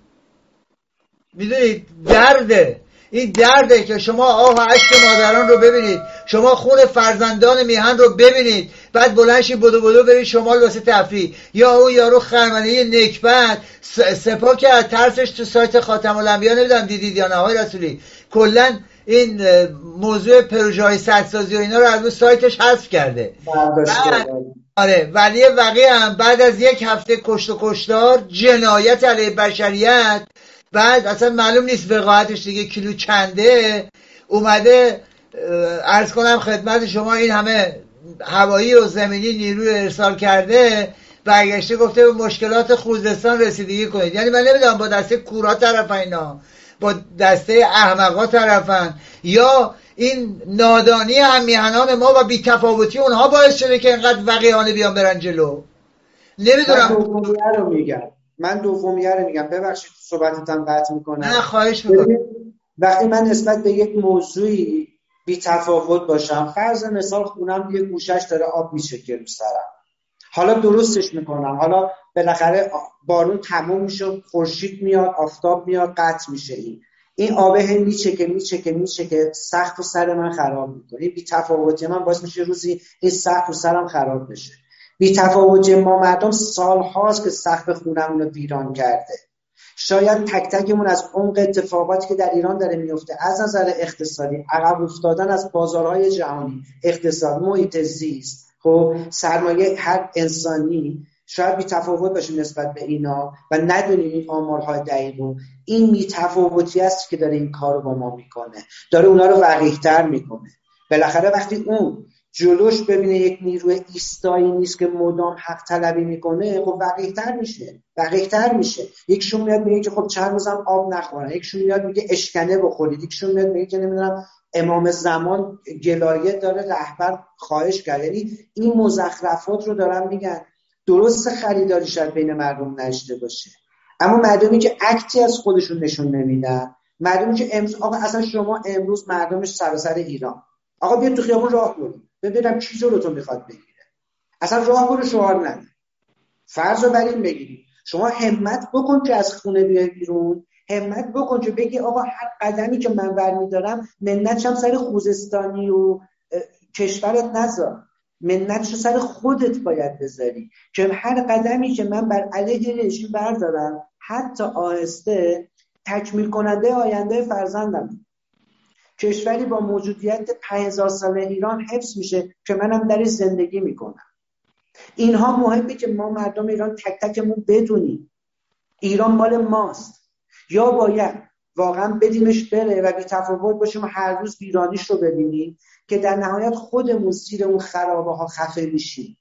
می‌دونید درده. این درده که شما آه عشق مادران رو ببینید. شما خون فرزندان میهن رو ببینید. بعد بلنشی بدو بدو برید شما واسه تفریح. یا اون یارو خرمنه نکبت. سپا که از ترسش تو سایت خاتم الانبیا نمی‌دونم دیدید یا نه رسولی. کلا این موضوع پروژه های سدسازی و اینا رو از اون سایتش حذف کرده. آره ولی وقیه هم بعد از یک هفته کشت و کشتار جنایت علیه بشریت بعد اصلا معلوم نیست وقاعتش دیگه کیلو چنده اومده ارز کنم خدمت شما این همه هوایی و زمینی نیروی ارسال کرده برگشته گفته به مشکلات خوزستان رسیدگی کنید. یعنی من نمی‌دونم با دسته کورا طرف اینا. با دسته احمقا طرفن. یا این نادانی همیهنان ما و بیتفاوتی اونها باعث شده که اینقدر وقیانه بیان برن جلو. نمی‌دونم. من دومیه رو میگم. من دومیه رو میگم. ببخشید صحبتتم قطع می‌کنم. نه خواهش می‌کنم. وقتی من نسبت به یک موضوعی بی تفاوت باشم فرض مثال خونم یه گوشش داره آب میچکه رو سرم. حالا درستش می‌کنم. حالا بالاخره بارون تموم میشه خورشید میاد آفتاب میاد قطع میشه این. این آبه هی میچکه میچکه میچکه سخت و سر من خراب می‌کنه. بی تفاوتی من باعث میشه روزی این سخت و سرم خراب بشه. بی تفاوتی ما مردم سال هاست که سقف خونمون رو ویران کرده. شاید تک تکمون از عمق اتفاقاتی که در ایران داره میفته از نظر اقتصادی عقب افتادن از بازارهای جهانی اقتصاد محیط زیست. خب سرمایه هر انسانی شاید بی تفاوت باشه نسبت به اینا و ندونیم این آمارهای دقیق این بی تفاوتی است که داره این کار رو با ما می‌کنه. داره اونا رو وقیحتر می‌کنه. بالاخره وقتی اون جلوش ببینه یک نیروی ایستایی نیست که مدام حق طلبی می‌کنه خب وقیحتر میشه. وقیحتر میشه. یکشون میاد میگه که خب چند روزم آب نخورن. یکشون میاد میگه اشکنه بخورید. یکشون میاد میگه که نمی‌دونم امام زمان گلایه داره رهبر خواهش کرد. یعنی این مزخرفات رو دارن میگن. درست خریداری شاید بین مردم نشده باشه. اما مردمی که اکتی از خودشون نشون نمیدن مردمی که امروز آقا اصلا شما امروز مردمش سراسر ایران. آقا بیا تو خیابون راه برو ببینم چی رو تو می‌خواد بگیره. اصلا راه برو شعار نده. فرض رو بر این بگیریم. شما همت بکن که از خونه بیای بیرون. همت بکن که بگی آقا هر قدمی که من برمیدارم منتشم سر خوزستانی و کشورت نذار. منتش سر خودت باید بذاری. که هر قدمی که من بر علیه رژیم بردارم حتی آهسته تکمیل کننده آینده فرزندم. کشوری با موجودیت 5000 ساله ایران حفظ میشه که منم درش زندگی می‌کنم. اینها مهمه که ما مردم ایران تک تکمون بدونیم. ایران مال ماست. یا باید واقعا بدیمش بره و بی باشیم و هر روز ویرانیش رو ببینیم که در نهایت خودمون زیر اون خرابه ها خفه میشیم.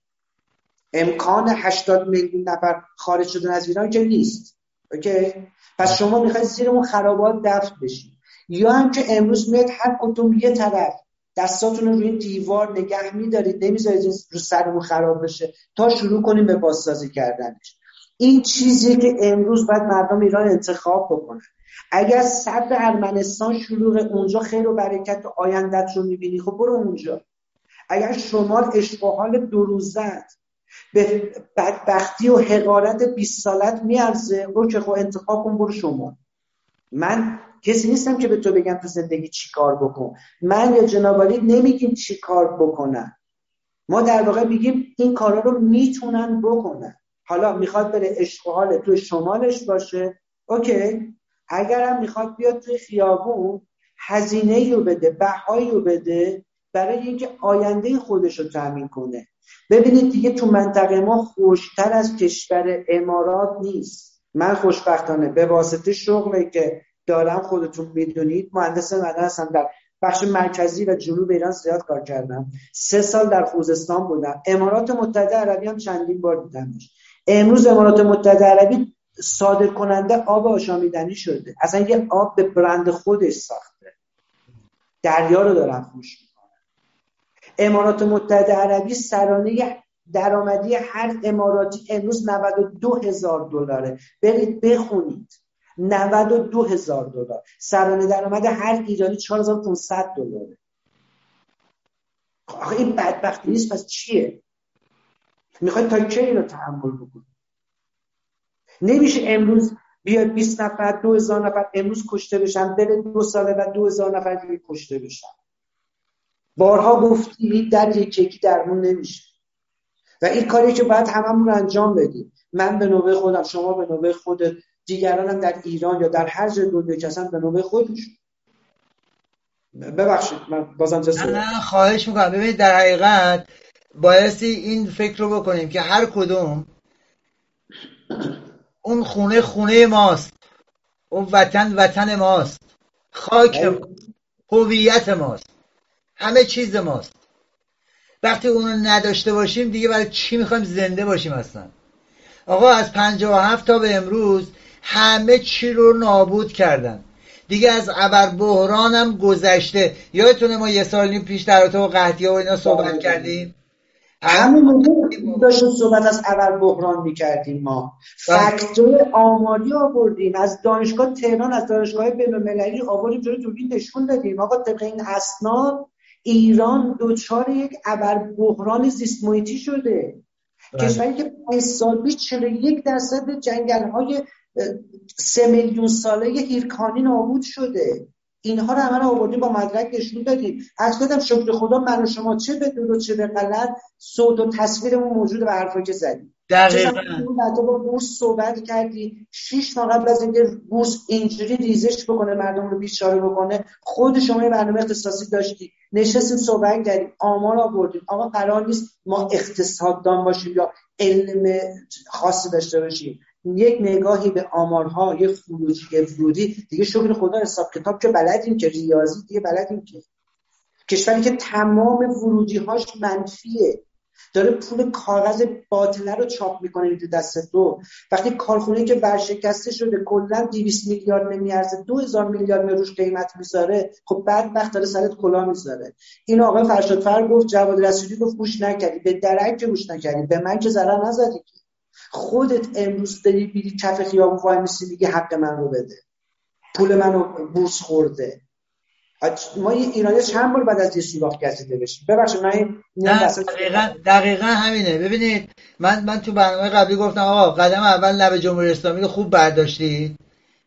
امکان 80 میلیون نفر خارج شدن از ایران که نیست. اوکی؟ پس شما می‌خواید زیر اون خرابات دفن بشید یا هم که امروز میاد هر کدوم یه طرف دستاتون رو روی دیوار نگه میدارید نمی‌ذارید رو سرمون خراب بشه تا شروع کنیم به بازسازی کردنش. این چیزی که امروز باید مردم ایران انتخاب بکنن. اگر صد ارمنستان شروع اونجا خیر و برکت و آیندت رو می‌بینی. خب برو اونجا. اگر شمال اشتغال دو روزت به بدبختی و حقارت 20 سالت میارزه برو که خب انتخاب کن برو شمال. من کسی نیستم که به تو بگم تو زندگی چی کار بکن. من یا جنابالی نمیگیم چی کار بکنن. ما در واقع میگیم این کارا رو می‌تونن بکنن. حالا می‌خواد بره اشغال تو شمالش باشه. اوکی. اگرم می‌خواد بیاد توی خیابون هزینه رو بده بهایی رو بده برای اینکه آینده خودش رو تأمین کنه. ببینید دیگه تو منطقه ما خوشتر از کشور امارات نیست. من خوشبختانه به واسطه شغلی که دارم خودتون می‌دونید مهندس مدن هستم. در بخش مرکزی و جنوب ایران زیاد کار کردم. سه سال در خوزستان بودم. امارات متحده عربی هم چندین بار دیدمش. امروز امارات متحده عربی صادر کننده آب آشامیدنی شده. اصلا یه آب به برند خودش ساخته. دریا رو دارن فروش می‌کنن. امارات متحده عربی سرانه درآمدی هر اماراتی امروز 92 هزار دلاره. برید بخونید. 92 هزار دلار. سرانه درآمد هر ایرانی 4500 دلاره. آخه این بدبختی نیست پس چیه؟ می‌خواید تا کی اینو تحمل بکنید نمیشه امروز بیا 20 نفر 2000 نفر امروز کشته بشن بره دو ساله و 2000 نفر دیگه کشته بشن. بارها گفتی در یک یکی درمون نمیشه. و این کاری که باید هممون رو انجام بدیم. من به نوبه خودم شما به نوبه خودت دیگران هم در ایران یا در هر جای دنیا که به نوبه خودش ببخشید من بازم نه خواهش می‌کنم. ببینید در حقیقت بایستی این فکر رو بکنیم که هر کدوم اون خونه خونه ماست. اون وطن وطن ماست. خاک هویت ماست. همه چیز ماست. وقتی اونو نداشته باشیم دیگه برای چی می‌خوایم زنده باشیم اصلا؟ آقا از 57 تا به امروز همه چی رو نابود کردن. دیگه از ابر بحرانم گذشته. یادتونه ما یه سال پیش در با قحطی و اینا صحبت بله. کردیم؟ همون موقع داشتیم صحبت از اول بحران می‌کردیم ما. بله. فکتور آماری آوردیم. از دانشگاه تهران از دانشگاه بینالمللی آوردیم جلوی دوربین نشون دادیم. آقا طبق این اسناد ایران دچار یک ابر بحران زیست محیطی شده. بله. کشوری که پنج سال پیش 41 درصد جنگل های سه میلیون ساله هیرکانی نابود شده. اینها رو همه رو آوردیم با مدرک نشون دادیم از کدام شکر خدا من و شما چه به درو چه به غلط صوت و تصویرمون موجود به حرفایی که زدیم دقیقا. با بورس صحبت کردی. شیش ماه قبل از اینکه بورس اینجوری ریزش بکنه مردم رو بیچاره بکنه خود شما یه برنامه اختصاصی داشتی. نشستیم صحبت کردیم. آمار آوردیم. آقا قرار نیست ما اقتصاددان باشیم یا علم خاصی داشته باشیم. یک نگاهی به آمارها یه خروجی ورودی. دیگه شکر خدا حساب کتاب که بلدیم که ریاضی دیگه بلدیم که کشوری که تمام ورودی هاش منفیه. داره پول کاغذ باطله رو چاپ می‌کنه تو دست دو. وقتی کارخونه که ورشکسته شده کلا 200 میلیارد نمیارزه 2000 میلیارد روش قیمت می‌ذاره. خب بعد وقت داره سرت کلا می‌ذاره. این آقای فرشادفر گفت جواد رسولی گفت گوش نکردی. به درک گوش نکردی به من که ضرر نزدی خودت امروز داری بیری کف خیابون وای میسی میگه حق من رو بده. پول منو بورس خورده. ما ایرانی چند بار بعد از یه سوراخ گزیده بشیم؟ ببخشید من دقیقا, دقیقا همینه. ببینید من من تو برنامه قبلی گفتم آقا قدم اول لب جمهوری اسلامی رو خوب برداشتید.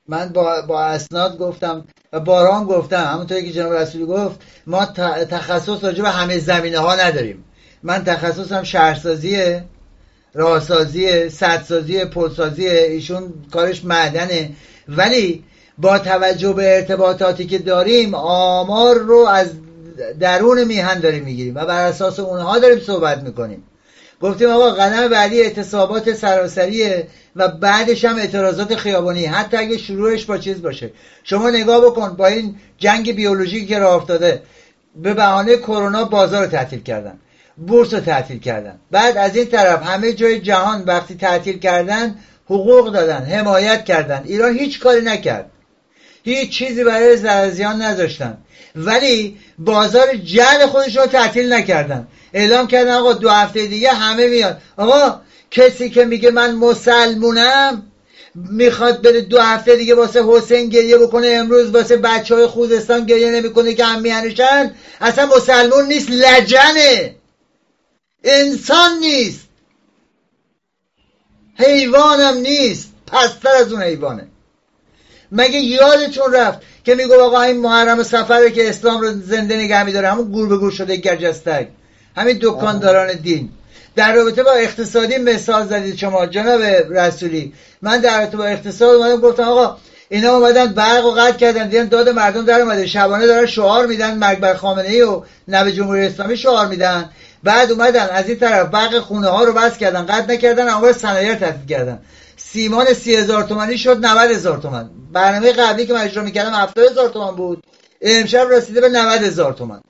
من با, با اسناد گفتم و باران گفتم. همونطوری که جناب رسولی گفت ما تخصص راجع به همه زمینه ها نداریم. من تخصصم شهرسازیه. راهسازی سدسازی پلسازی ایشون کارش معدنه. ولی با توجه به ارتباطاتی که داریم آمار رو از درون میهن داریم می‌گیریم و بر اساس اونها داریم صحبت می‌کنیم. گفتیم آقا قدم بعدی اعتصابات سراسریه و بعدش هم اعتراضات خیابانی. حتی اگه شروعش با چیز باشه. شما نگاه بکن با این جنگ بیولوژیکی که راه افتاده به بهانه کرونا بازار رو تعطیل کردن. بورس رو تعطیل کردن. بعد از این طرف همه جای جهان وقتی تعطیل کردن حقوق دادن حمایت کردن. ایران هیچ کاری نکرد. هیچ چیزی برای زرزیان نذاشتن. ولی بازار جل خودش رو تعطیل نکردن. اعلام کردن آقا دو هفته دیگه همه میاد آقا کسی که میگه من مسلمونم می‌خواد بره دو هفته دیگه واسه حسین گریه بکنه امروز واسه بچه های خوزستان گریه نمی‌کنه که هم میانشن؟ اصلا مسلمون نیست لجنه. انسان نیست. حیوانم نیست. پستر از اون حیوانه. مگه یادتون رفت که میگو آقا این محرم سفره که اسلام رو زنده نگه میداره همون گور به گور شده گرجستک همین دکانداران دین. در رابطه با اقتصادی مثال زدید شما جناب رسولی. من در رابطه با اقتصاد اومدم گفتم آقا اینا اومدن برق و قطع کردن دیدن داد مردم در اومده. شبانه دارن شعار میدن مرگ بر خامنه ای و نب جمهوری اسلامی شعار میدن. بعد اومدن از این طرف برق خونه ها رو بس کردن قطع نکردن اما صنایع تعطیل کردن. سیمان سی هزار تومنی شد 90 هزار تومن برنامه قبلی که من اجرا می‌کردم 70 هزار تومن بود. امشب رسیده به 90 هزار تومن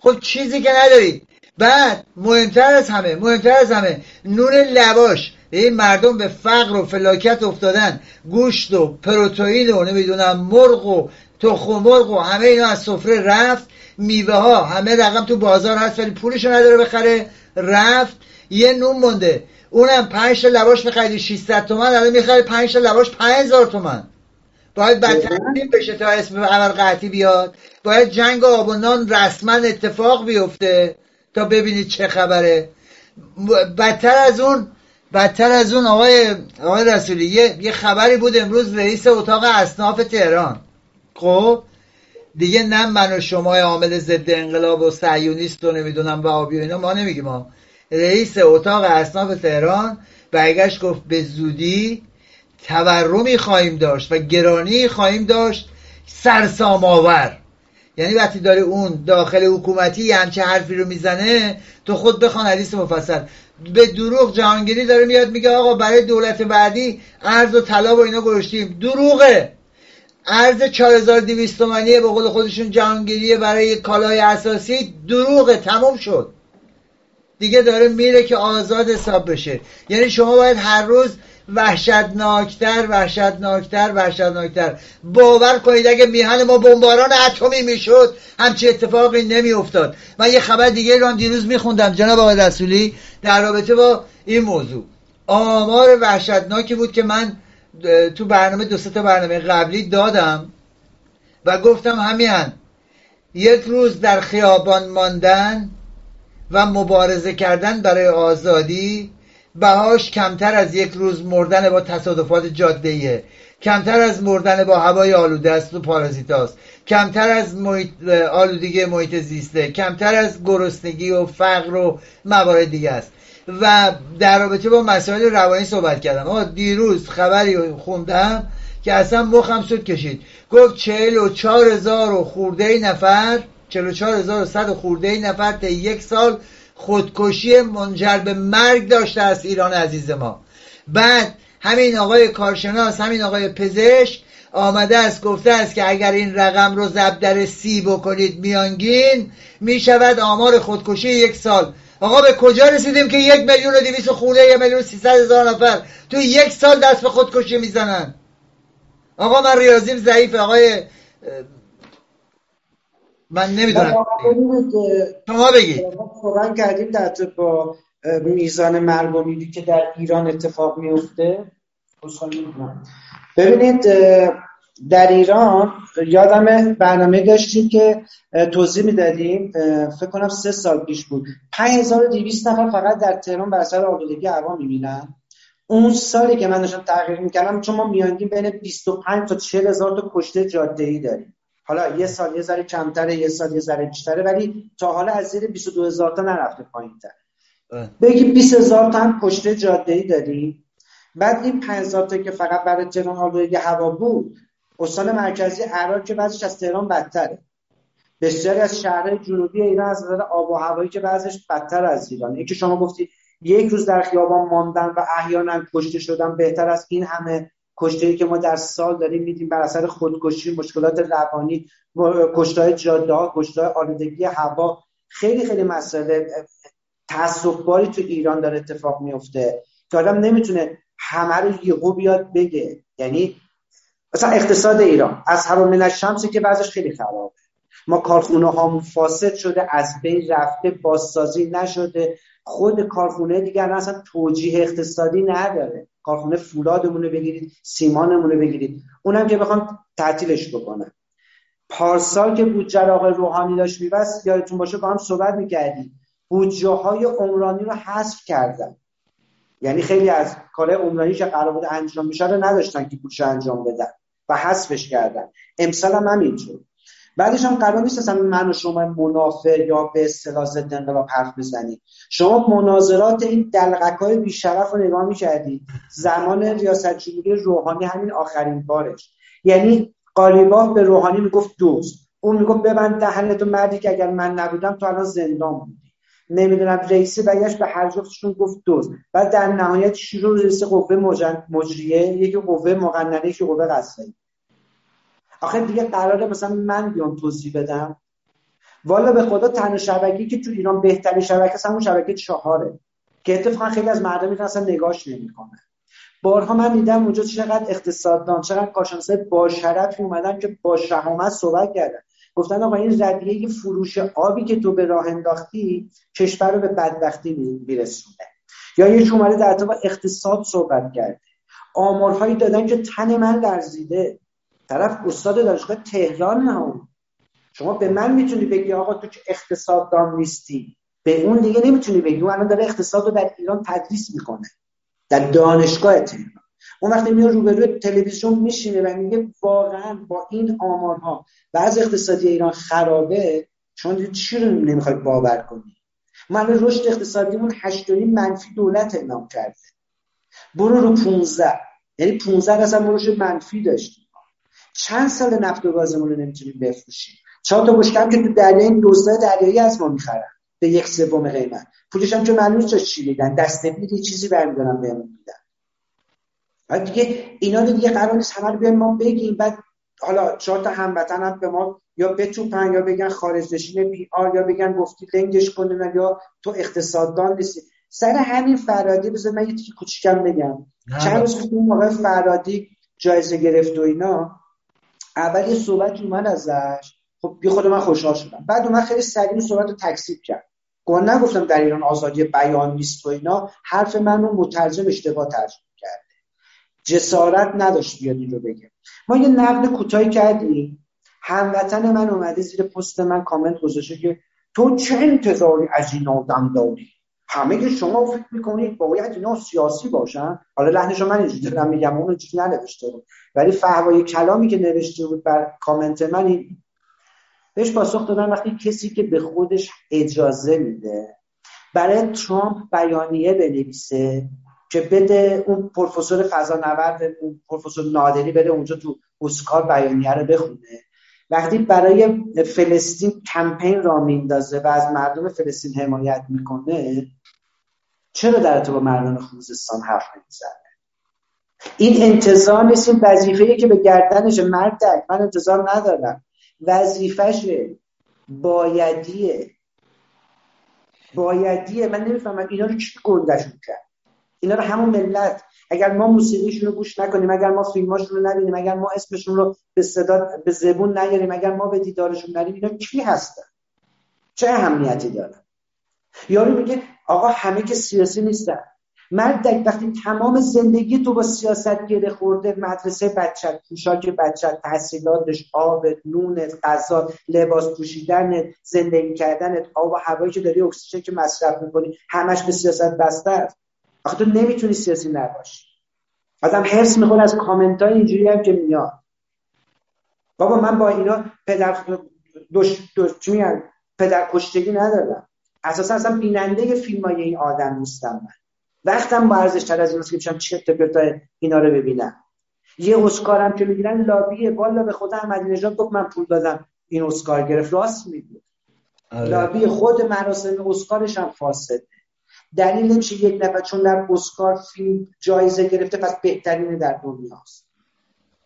خب چیزی که ندارید. بعد مهمتر از همه مهمتر از همه نون لواش. این مردم به فقر و فلاکت افتادن. گوشت و پروتئین و نمی‌دونم مرغ و تخم مرغ و همه اینا از سفره رفت. میوه ها همه رقم تو بازار هست ولی پولشو نداره بخره. رفت. یه نون مونده. اونم 5 تا لواش میخریدی 600 تومن. الان می‌خره 5 تا لواش 5000 تومن. باید بدترین بشه تا اسم اول قطعی بیاد. باید جنگ آب و نان رسما اتفاق بیفته تا ببینید چه خبره. بدتر از اون بدتر از اون آقای آقای رسولی یه, یه خبری بود امروز رئیس اتاق اصناف تهران. خب دیگه نه من و شما عامل ضد انقلاب و صهیونیست و نمی‌دونم و آبی و اینا ما نمیگیم ما رئیس اتاق اصناف تهران برگشت گفت به زودی تورمی خواهیم داشت و گرانی خواهیم داشت سرسام آور یعنی وقتی داره اون داخل حکومتی یه همچه حرفی رو می‌زنه تو خود بخوان حدیث مفصل. به دروغ جهانگیری داره میاد میگه آقا برای دولت بعدی ارز و طلا و اینا گذاشتیم. دروغه. ارز 4200 تومانی به قول خودشون جهانگیری برای کالای اساسی دروغه تموم شد. دیگه داره میره که آزاد حساب بشه. یعنی شما باید هر روز وحشتناکتر وحشتناکتر وحشتناکتر باور کنید اگه میهن ما بمباران اتمی می‌شد همچی اتفاقی نمیافتاد. من یه خبر دیگه رو هم دیروز میخوندم جناب آقای رسولی در رابطه با این موضوع. آمار وحشتناکی بود که من تو برنامه دو تا برنامه قبلی دادم و گفتم همین یک روز در خیابان ماندن و مبارزه کردن برای آزادی بهاش کمتر از یک روز مردن با تصادفات جاده کمتر از مردن با هوای آلوده است و پارازیتاست. کمتر از محیط آلودگی محیط زیسته. کمتر از گرسنگی و فقر و موارد دیگه است. و در رابطه با مسائل روانی صحبت کردم. آقا دیروز خبری خوندم که اصلا مخم سود کشید. گفت چهل و چهار هزار و خورده نفر چهل و چهار هزار و صد خورده نفر تا یک سال خودکشی منجر به مرگ داشته از ایران عزیز ما. بعد همین آقای کارشناس همین آقای پزشک آمده است گفته است که اگر این رقم رو ضرب در سی بکنید میانگین می‌شود آمار خودکشی یک سال. آقا به کجا رسیدیم که یک میلیون و دویست خورده یک میلیون سیصد هزار نفر تو یک سال دست به خودکشی می‌زنن؟ آقا من ریاضیم ضعیف آقای من نمی‌دونم. شما بگید. صحبت کردیم در با میزان مرگ و که در ایران اتفاق میفته ببینید در ایران یادم برنامه داشتیم که توضیح می‌دادیم. فکر کنم سه سال پیش بود. 5200 نفر فقط در تهران بر اثر آلودگی هوا می‌بینن. اون سالی که من داشتم تغییر می‌کردم چون ما میانگین بین 25 تا 40 هزار تا کشته جاده ای داریم. حالا یه سال یه ذره کمتره یه سال یه ذره بیشتره ولی تا حالا از زیر 22 هزار تا نرفته پایین تر بگی 20 هزار تا هم کشته جاده ای داریم. بعد این 5000 تا که فقط برای تهران آلودگی هوا بود استان مرکزی عراق که بعضیش از تهران بدتره. بسیاری از شهرهای جنوبی ایران از نظر آب و هوایی که بعضش بدتر از ایران. این که شما گفتی یک روز در خیابان ماندن و احیانا کشته شدن بهتر از این همه کشته که ما در سال داریم میدیم بر اثر خودکشی مشکلات روانی کشته جاده ها کشته آلودگی هوا. خیلی خیلی مسئله باری تو ایران داره اتفاق میفته که آدم نمی‌تونه همه رو یهو بیاد بگه. یعنی مثلا اقتصاد ایران از هوا من شمسی که بعضش خیلی خرابه. ما کارخونه هامون فاسد شده از بین رفته بازسازی نشده. خود کارخونه دیگر اصلا توجیه اقتصادی نداره. کارخونه فولادمون بگیرید سیمانمون رو بگیرید. اونم که بخوام تعطیلش بکنن. پارسال که بودجه آقای روحانی داشت میبست یادتون باشه با هم صحبت می‌کردیم. بودجه های عمرانی رو حذف کردن. یعنی خیلی از کار عمرانی که قرار بود انجام میشه رو نداشتن که بودجه انجام بدن. و حذفش کردن. امسال هم همینطور بعدش هم قرار نیست اصلا من و شما منافع یا به اصطلاح ضد انقلاب حرف بزنید شما مناظرات این دلغک های بیشرف رو نگاه می‌کردید. زمان ریاست جمهوری روحانی همین آخرین بارش. یعنی قالیباف به روحانی می‌گفت دوست. اون می‌گفت ببند دهنتو مردی که اگر من نبودم تو الان زندان بودی. نمی‌دونم رئیسی برگشت به هر جفتشون گفت دوست. بعد در نهایت شروع رئیس قوه مجریه یکی قوه مقننه یکی قوه قضایی آخه دیگه قراره مثلا من بیام توضیح بدم. والا به خدا تن شبکه‌ای که تو ایران بهترین شبکه همون شبکه چهاره. که اتفاقا خیلی از مردم ایران اصلا نگاش نمی‌کنه بارها من دیدم اونجا چقدر اقتصاددان چقدر کارشناسای با شرفی اومدن که با شهامت صحبت کردن. گفتن آقا این ردیه فروش آبی که تو به راه انداختی کشور رو به بدبختی میرسونه. یا یه اومده در اقتصاد صحبت کرده. آمارهایی دادن که تن من لرزیده. طرف استاد دانشگاه تهران هم شما به من می‌تونی بگی آقا تو که اقتصاددان نیستی. به اون دیگه نمی‌تونی بگی. اون الان داره اقتصاد رو در ایران تدریس می‌کنه. در دانشگاه تهران. اون وقتی میاد روبروی تلویزیون میشینه و میگه واقعا با این آمارها بعض اقتصادی ایران خرابه چون چی رو نمی‌خوای باور کنی؟ من رشد اقتصادیمون 8 منفی دولت اعلام کرده. برو رو 15 یعنی 15 اصلا رشد منفی داشتیم. چند سال نفت و گازمون رو نمی‌تونیم بفروشیم؟ چهار تا بشکم که تو دریای این دوستا دریایی از ما می‌خرن به یک سوم قیمت. پولش هم که معلوم نیست چی میدن. دست یه چیزی برمیدارن بهمون میدن. بعد دیگه اینا رو دیگه قرار نیست همه رو بیایم ما بگیم. بعد حالا چهار تا هموطن هم به ما یا بتوپن یا بگن خارج نشین بی آر یا بگن گفتی لنگش کنه یا تو اقتصاددان نیستی. سر همین فرادی بذار من یه کوچیکم بگم. چند روز که اون موقع فرادی جایزه گرفت و اینا. اول یه صحبت اومد ازش. خب بی خود من خوشحال شدم. بعد اومد خیلی سریع صحبت رو تکسیب کرد. گوه نگفتم در ایران آزادی بیان نیست و اینا. حرف من رو مترجم اشتباه ترجمه کرده جسارت نداشت بیاد این رو بگه. ما یه نقل کوتاهی کردیم. هموطن من اومده زیر پست من کامنت گذاشته که تو چه انتظاری از این آدم داری؟ همه که شما فکر می‌کنید باید اینا سیاسی باشن. حالا لحنش من اینجوری دارم میگم اون اینجوری ننوشته بود. ولی فهوای کلامی که نوشته بود بر کامنت من این بهش پاسخ دادن وقتی کسی که به خودش اجازه میده برای ترامپ بیانیه بنویسه. که بده اون پروفسور فضا نورد اون پروفسور نادری بده اونجا تو اسکار بیانیه رو بخونه. وقتی برای فلسطین کمپین را میندازه و از مردم فلسطین حمایت می‌کنه چرا در تو با مردم خوزستان حرف نمی‌زنه؟ این انتظار نیست این وظیفه که به گردنش مردک من انتظار ندارم. وظیفشه بایدیه. بایدیه. من نمی‌فهمم اینا رو چی گندشون کرد اینا رو همون ملت. اگر ما موسیقیشون رو گوش نکنیم اگر ما فیلماشون رو نبینیم اگر ما اسمشون رو به صدا به زبون نیاریم اگر ما به دیدارشون نریم اینا کی هستن؟ چه اهمیتی دارن؟ یارو میگه آقا همه که سیاسی نیستن. مرد وقتی تمام زندگی تو با سیاست گره خورده مدرسه بچت پوشاک بچت تحصیلاتش آب نونت غذا لباس پوشیدن زندگی کردنت آب و هوایی که داری اکسیژن که مصرف می‌کنی همش به سیاست بسته است. آخه تو نمی‌تونی سیاسی نباشی. آدم حرس می‌خوره از کامنت های اینجوری هم که میاد. بابا من با اینا پدر دوش, دوش... پدر کشتگی ندارم. اساسا اصلا بیننده فیلم های این آدم نیستم من. وقتم با ارزش تر از این که بشم چه پرتا اینا رو ببینم. یه اسکارم که می‌گیرن لابیه. والا به خود احمدی نژاد گفت من پول دادم. این اسکار گرفت. راست میگه آره. لابی خود مراسم اسکارش هم فاسده دلیل نمیشه یک نفر چون در اسکار فیلم جایزه گرفته پس بهترین در دنیاست.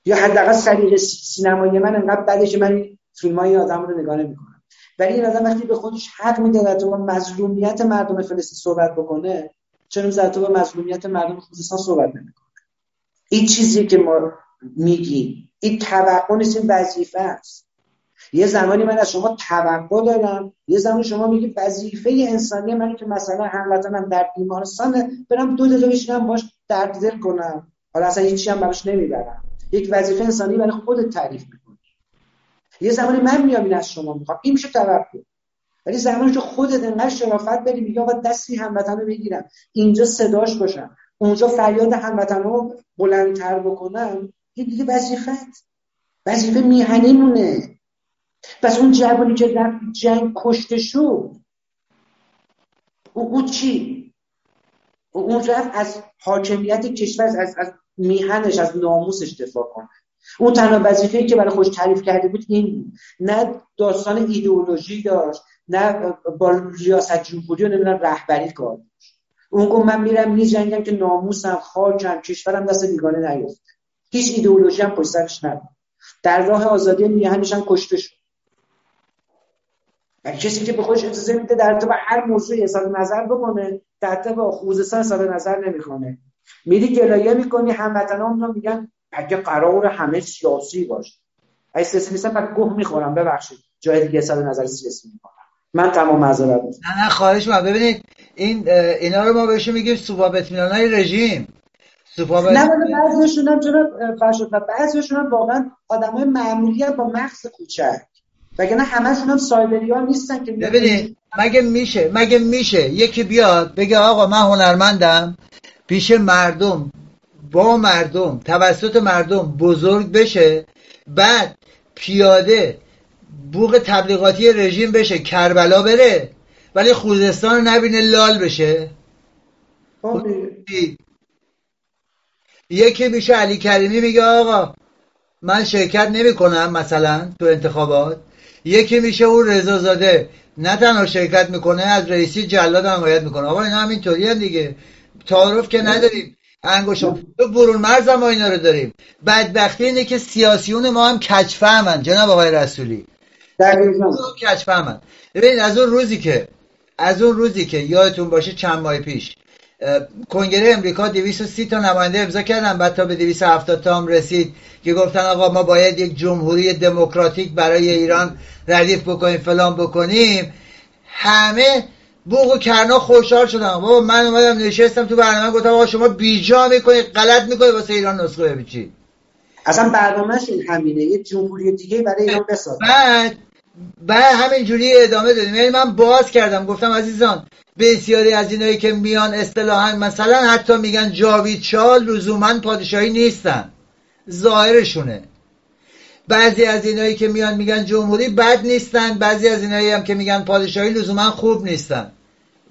یا حداقل سلیقه سینمایی من انقدر که من فیلم های آدم رو نگاه نمی‌کنم. ولی این آدم وقتی به خودش حق میده و مظلومیت مردم فلسطین صحبت بکنه در تو با مظلومیت مردم خوزستان صحبت نمی‌کنه؟ این چیزی که ما میگیم این توقع نیست این وظیفه است. یه زمانی من از شما توقع دارم یه زمانی شما میگی وظیفه انسانی من که مثلا هموطنم در بیمارستان برم دو دقیقه بشینم باش درد دل کنم. حالا اصلا هیچی هم براش نمی‌برم. یک وظیفه انسانی برای خودت تعریف می‌کنی. یه زمانی من میام این از شما می‌خوام. این میشه توقع. ولی زمانی که خودت انقدر شرافت بری میگه آقا دستی هموطن رو بگیرم. اینجا صداش باشم. اونجا فریاد هموطن بلندتر بکنم. این دیگه وظیفت وظیفه میهنیمونه. پس اون جوانی که رفت جنگ کشته شد او, چی؟ اون رفت از حاکمیت کشور از, از میهنش از ناموسش دفاع کنه. اون تنها وظیفه‌ای که برای خوش تعریف کرده بود این نه داستان ایدئولوژی داشت نه با ریاست جمهوری و نمی‌دونم رهبری کار اون گفت من میرم میجنگم که ناموسم خاکم کشورم دست بیگانه نیفته. هیچ ایدئولوژی هم پشت سرش در راه آزادی میهنش هم کشته شد. کسی که به خودش اجازه میده در تو هر موضوعی اظهار نظر بکنه در تو با خوزستان اظهار نظر نمی‌کنه میری گلایه می‌کنی هموطنان میگن اگه قرار همه سیاسی باشه. اگه سیاسی نیستن بعد گوه می‌خورم ببخشید جای دیگه اظهار نظر سیاسی می‌کنم. من تمام معذرت نه نه خواهش من ببینید این اینا رو ما بهشون میگیم سوپا اطمینان های رژیم. سوپا نه بعضیشون هم چرا فرشد و بعضیشون هم واقعا آدمای معمولی با مغز کوچک. وگرنه همشون هم سایبری ها نیستن که ببینید مگه میشه؟ مگه میشه؟ یکی بیاد بگه آقا من هنرمندم پیش مردم با مردم توسط مردم بزرگ بشه بعد پیاده بوق تبلیغاتی رژیم بشه کربلا بره ولی خوزستان رو نبینه لال بشه. یکی میشه علی کریمی میگه آقا من شرکت نمی کنم مثلا تو انتخابات. یکی میشه اون رضا زاده نه تنها شرکت می‌کنه از رئیسی جلاد حمایت می‌کنه. آقا اینا همینطوری دیگه. تعارف که نداریم. انگوشم تو برون مرز ما اینا رو داریم. بدبختی اینه که سیاسیون ما هم کچفهمن جناب آقای رسولی. کچفهمن ببینید از اون روزی که از اون روزی که یادتون باشه چند ماه پیش کنگره امریکا 230 تا نماینده امضا کردن. بعد تا به 270 تا هم رسید که گفتن آقا ما باید یک جمهوری دموکراتیک برای ایران ردیف بکنیم فلان بکنیم. همه بوق و کرنا خوشحال شدن. بابا من اومدم نشستم تو برنامه گفتم آقا شما بیجا می‌کنید غلط می‌کنید واسه ایران نسخه بچید اصلا برنامهش این همینه. یه جمهوری دیگه برای ایران بسازه. بعد بعد همینجوری ادامه دادیم. یعنی من باز کردم. گفتم عزیزان بسیاری از اینایی که میان اصطلاحا مثلا حتی میگن جاوید شاه لزوما پادشاهی نیستن. ظاهرشونه. بعضی از اینایی که میان میگن جمهوری بد نیستن بعضی از اینایی هم که میگن پادشاهی لزوما خوب نیستن.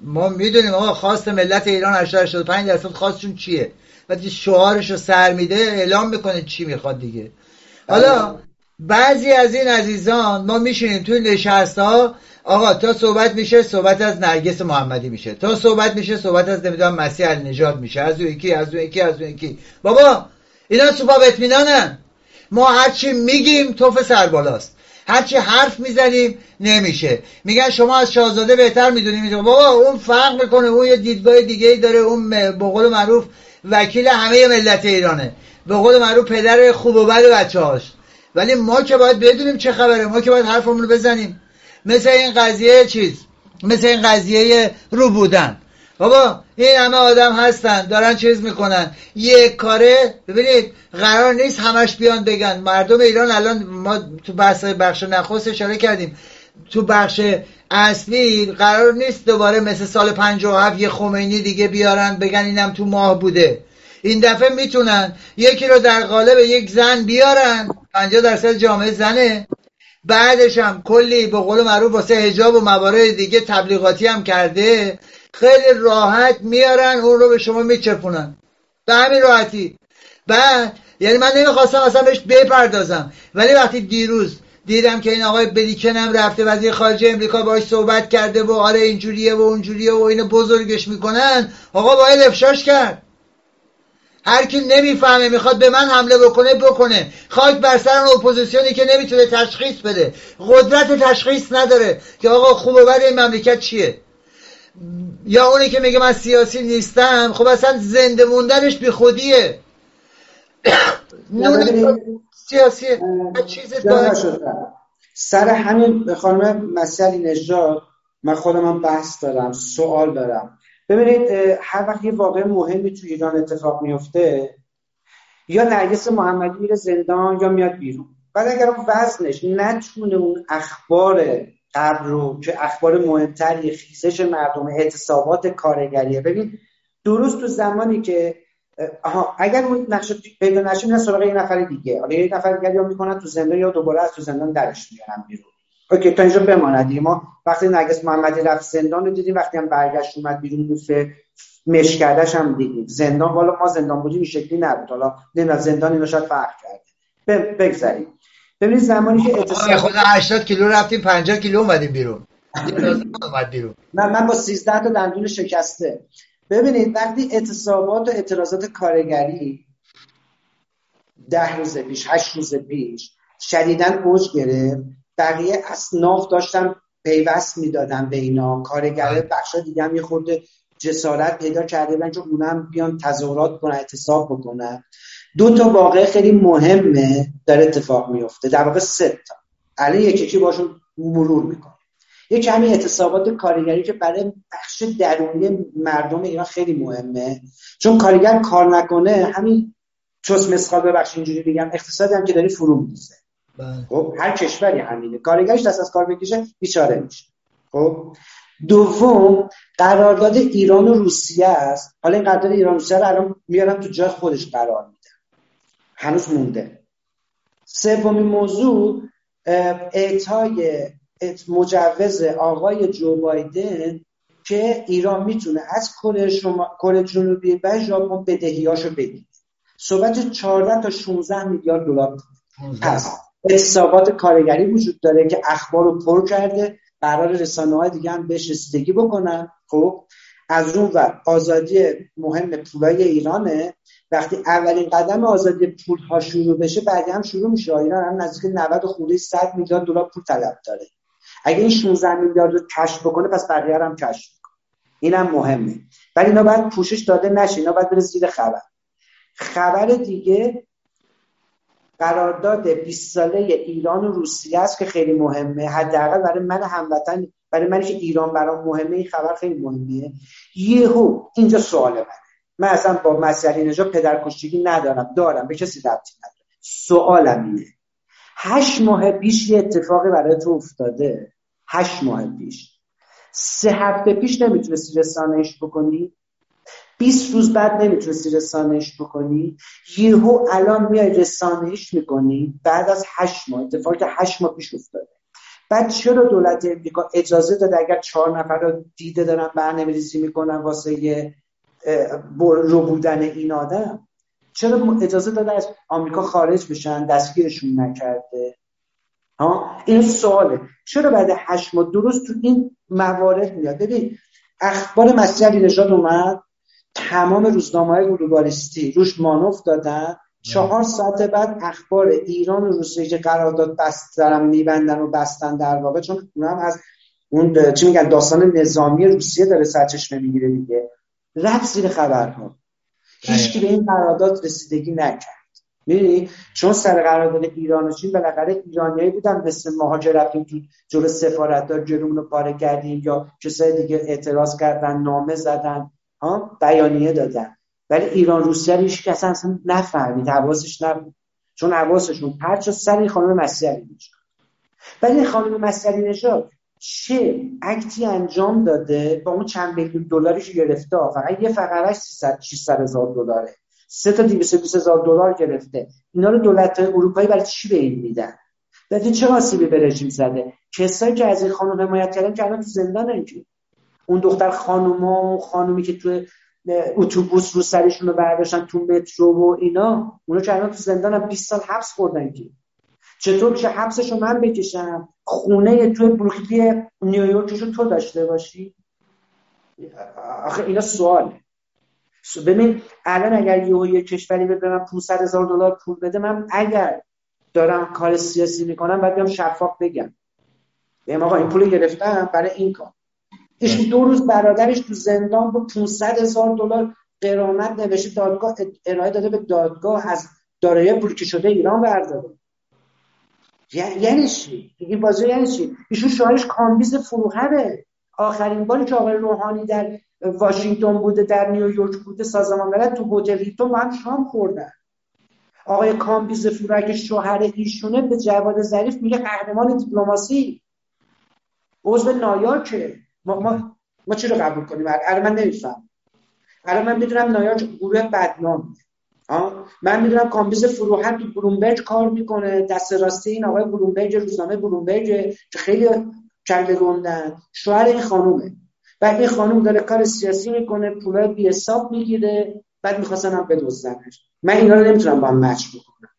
ما می‌دونیم آقا خواست ملت ایران 85 درصد خواستشون چیه؟ وقتی شعارش رو سر میده اعلام می‌کنه چی می‌خواد دیگه. حالا بعضی از این عزیزان ما میشینیم توی نشست ها آقا تا صحبت میشه صحبت از نرگس محمدی میشه. تا صحبت میشه صحبت از نمی‌دونم مسیح النجات میشه. از اون یکی از اون یکی از اون یکی. بابا اینا سوپا اطمینانن ما هرچی میگیم توف سربالاست. هرچی حرف می‌زنیم نمیشه. میگن شما از شاهزاده بهتر می‌دونیم. بابا اون فرق می‌کنه. اون یه دیدگاه دیگه ای داره. اون به قول معروف وکیل همه ملت ایرانه. به قول معروف پدر خوب و بد بچه هاش ولی ما که باید بدونیم چه خبره. ما که باید حرفمون رو بزنیم. مثل این قضیه چیز؟ مثل این قضیه رو بودن. بابا این همه آدم هستن دارن چیز می‌کنن. یک کاره ببینید قرار نیست همش بیان بگن. مردم ایران الان ما تو بحث بخش نخست اشاره کردیم. تو بخش اصلی قرار نیست دوباره مثل سال 57 یه خمینی دیگه بیارن بگن اینم تو ماه بوده. این دفعه می‌تونن. یکی رو در قالب یک زن بیارن. 50 درصد جامعه زنه. بعدش هم کلی به قول معروف واسه حجاب و موارد دیگه تبلیغاتی هم کرده خیلی راحت میارن اون رو به شما میچپونن. به همین راحتی. بعد یعنی من نمی‌خواستم اصلا بهش بپردازم. ولی وقتی دیروز دیدم که این آقای بلیکن هم رفته وزیر خارجه امریکا باش صحبت کرده و آره اینجوریه و اونجوریه و اینو بزرگش می‌کنن آقا باید افشاش کرد. هر کی نمی‌فهمه می‌خواد به من حمله بکنه بکنه. خاک بر سر اپوزیسیونی که نمی‌تونه تشخیص بده. قدرت تشخیص نداره که آقا خوب و بد این مملکت چیه. یا اونی که میگه من سیاسی نیستم خب اصلا زنده موندنش بی خودیه. سیاسی. چیز سر همین خانم مسئله نجات من خودم هم بحث دارم سوال دارم. ببینید هر وقت یه واقع مهمی تو ایران اتفاق میفته یا نرگس محمدی میره زندان یا میاد بیرون. بعد اگر وزنش نتونه اون اخبار قبل رو که اخبار مهمتری خیزش مردم اعتصابات کارگریه ببین درست تو زمانی که آها اگر اون نقشه پیدا نشه میرن سراغ یه نفر دیگه. حالا یه نفر دیگه یا می‌کنن تو زندان یا دوباره از تو زندان درش میارن بیرون. اوکی تا اینجا بماند ما وقتی نرگس محمدی رفت زندان رو دیدیم وقتی هم برگشت اومد بیرون بوفه مشکردش هم دیدیم. زندان والا ما زندان بودیم این شکلی نبود. حالا نمی‌دونم زندان اینو شاید فرق کرده. بگذاریم. ببینید زمانی که اتصال خود 80 کیلو رفتیم 50 کیلو اومدیم بیرون. اومد بیرون. من من با 13 تا دندون شکسته. ببینید وقتی اعتصابات و اعتراضات کارگری ده روز پیش هشت روز پیش شدیدن اوج گرفت بقیه اصناف داشتن پیوست می‌دادن به اینا. کارگره بخشا دیگه هم یه خورده جسارت پیدا کرده بودن چون اونم بیان تظاهرات کنن اعتصاب بکنن. دو تا واقع خیلی مهمه در اتفاق میفته در واقع سه تا. الان یکی یکی باشون مرور می‌کنه. یکی همین اعتصابات کارگری که برای بخش درونی مردم ایران خیلی مهمه. چون کارگر کار نکنه همین چوس مسخال ببخش اینجوری بگم اقتصادی هم که داری فرو میریزه. بله. خب هر کشوری همینه. کارگرش دست از کار بکشه بیچاره میشه. خب دوم قرارداد ایران و روسیه است. حالا این قرارداد ایران و روسیه رو الان میارم تو جای خودش قرار میدم هنوز مونده. سومین موضوع اعطای مجوز آقای جو بایدن که ایران می‌تونه از کره شما کره جنوبی و ژاپن بدهیاشو بگیره. صحبت 14 تا 16 میلیارد دلار پس حسابات کارگری وجود داره که اخبار رو پر کرده. قرار رسانه های دیگه هم بهش رسیدگی بکنن. خب از اون ور آزادی مهم پولای ایرانه. وقتی اولین قدم آزادی پول ها شروع بشه بعدی هم شروع میشه. ایران هم نزدیک 90 خورده 100 میلیارد دلار پول طلب داره. اگه این 16 میلیارد رو کشف بکنه پس بقیه هم کشف کنه اینم مهمه. ولی اینا باید پوشش داده نشه. اینا باید بره خبر. خبر دیگه قرارداد 20 ساله ایران و روسیه است که خیلی مهمه. حداقل برای من هموطن برای من که ایران برام مهمه این خبر خیلی مهمیه. یهو اینجا سوال منه. من اصلا با مسئله نجا پدرکشتگی ندارم دارم به کسی ربطی ندارم. سوالم اینه. هشت ماه پیش یه اتفاقی برای تو افتاده. هشت ماه پیش. سه هفته پیش نمی‌تونستی رسانهش بکنی؟ 20 روز بعد نمی‌تونستی رسانهش بکنی. یهو الان میای رسانهش می‌کنی. بعد از هشت ماه اتفاقی که هشت ماه پیش افتاده. بعد چرا دولت امریکا اجازه داده اگر چهار نفر رو دیده دارن برنامه ریزی می‌کنن واسه رو بودن این آدم؟ چرا اجازه داده از آمریکا خارج بشن دستگیرشون نکرده؟ ها؟ این سواله. چرا بعد هشت ماه؟ درست تو این موارد میاد. ببین اخبار مسیح علی اومد. تمام روزنامه های گلوبالیستی روش مانوف دادن. چهار ساعت بعد اخبار ایران و روسیه که قرارداد بست دارن میبندن و بستن در واقع. چون اونم از اون چی میگن داستان نظامی روسیه داره سرچشمه می‌گیره دیگه. رفت زیر خبرها. هیچ به این قرارداد رسیدگی نکرد. می‌دونی؟ چون سر قرارداد ایران و چین بالاخره ایرانیایی بودن مثل مهاجر رفتیم تو جلو سفارتدار جلومون رو پاره کردیم یا کسای دیگه اعتراض کردن نامه زدن. ها بیانیه دادن. ولی ایران روسیه رو هیچ کس اصلا نفهمید حواسش نبود. چون حواسشون پرچ سر خانم مسیحی نژاد ولی خانم مسیحی نژاد چه اکتی انجام داده با اون چند میلیون دلاریش گرفته؟ فقط یه فقرش 300 600 هزار دلاره. سه تا 220 هزار دلار گرفته. اینا رو دولت اروپایی برای چی به این میدن؟ بعد چه آسیبی به رژیم زده؟ کسایی که از این خانم حمایت کردن که الان تو زندان اون دختر خانوما و خانومی که تو اتوبوس رو سرشون رو برداشتن تو مترو و اینا اونا که الان تو زندان هم 20 سال حبس خوردن که. چطور که حبسشو من بکشم؟ خونه تو بروکلی نیویورکشو تو داشته باشی؟ آخه اینا سواله. ببین الان اگر یه یه کشوری به من 500 هزار دلار پول بده من اگر دارم کار سیاسی می‌کنم باید بیام شفاف بگم. بگم آقا این پول گرفتم برای این کار. ایشون دو روز برادرش تو زندان با 500 هزار دلار قرامت نوشته دادگاه ارائه داده به دادگاه از دارایی بلوکه شده ایران برداره. یعنی چی؟ این بازی یعنی چی؟ ایشون شوهرش کامبیز فروهره. آخرین باری که آقای روحانی در واشنگتن بوده در نیویورک بوده سازمان ملل تو هتل با هم شام خوردن. آقای کامبیز فروهر که شوهر ایشونه به جواد ظریف میگه قهرمان دیپلماسی. عضو نایاکه. ما, ما, ما چی رو قبول کنیم؟ الان من نمیفهمم. الان من می‌دونم نایاک گروه بدنام. من می‌دونم کامبیز فروهر تو بلومبرگ کار می‌کنه. دست راستی این آقای بلومبرگ روزنامه بلومبرگ که خیلی کله گندن. شوهر این خانومه. بعد این خانوم داره کار سیاسی می‌کنه پولای بی حساب می‌گیره. بعد می‌خواستن هم بدزدنش. من اینا رو نمی‌تونم با هم match بکنم.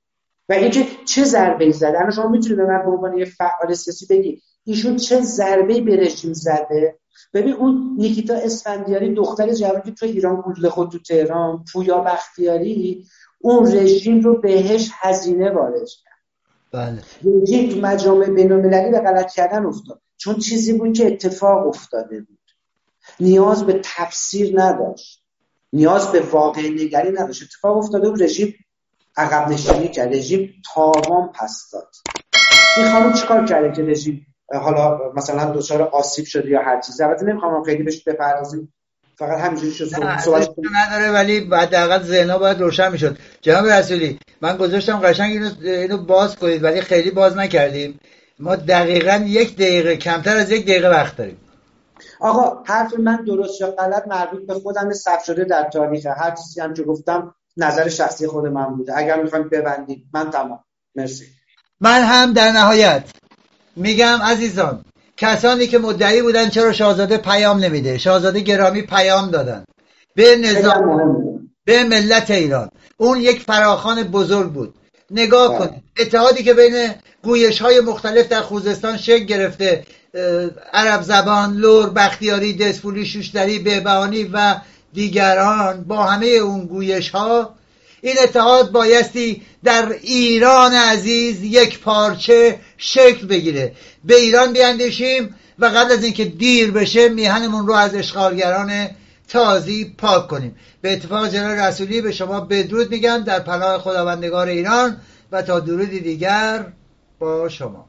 و اینکه چه ضربه ای الان شما می‌تونید به من به عنوان یه فعال سیاسی بگی ایشون چه ضربه به رژیم زده؟ ببین اون نیکیتا اسفندیاری دختر جوانی که تو ایران گوله خود تو تهران پویا بختیاری اون رژیم رو بهش هزینه وارد کرد. بله. رژیم تو مجامع بین‌المللی به غلط کردن افتاد. چون چیزی بود که اتفاق افتاده بود. نیاز به تفسیر نداشت. نیاز به واقع نگری نداشت. اتفاق افتاده بود رژیم عقب نشینی کرد. رژیم تاوان پس داد. این خانم چیکار کرده که رژیم حالا مثلا دچار آسیب شده یا هر چیزی. البته نمی‌خوام خیلی بهش بپردازیم. فقط همینجوری شد. صحبت نداره ولی حداقل ذهنها باید روشن می‌شد. جناب رسولی من گذاشتم قشنگ اینو اینو باز کنید ولی خیلی باز نکردیم. ما دقیقا یک دقیقه کمتر از یک دقیقه وقت داریم. آقا حرف من درست یا غلط مربوط به خودم ثبت شده در تاریخ. هر چیزی هم که گفتم نظر شخصی خود من بوده. اگر می‌خوایم ببندید من تمام. مرسی. من هم در نهایت میگم عزیزان کسانی که مدعی بودن چرا شاهزاده پیام نمیده؟ شاهزاده گرامی پیام دادن. به نظام به ملت ایران. اون یک فراخان بزرگ بود. نگاه بله. کنید. اتحادی که بین گویش های مختلف در خوزستان شکل گرفته عرب زبان، لور، بختیاری، دسفولی، شوشتری، بهبهانی و دیگران با همه اون گویش ها این اتحاد بایستی در ایران عزیز یک پارچه شکل بگیره. به ایران بیاندیشیم و قبل از اینکه دیر بشه میهنمون رو از اشغالگران تازی پاک کنیم. به اتفاق جناب رسولی به شما بدرود میگم در پناه خداوندگار ایران و تا درودی دیگر با شما.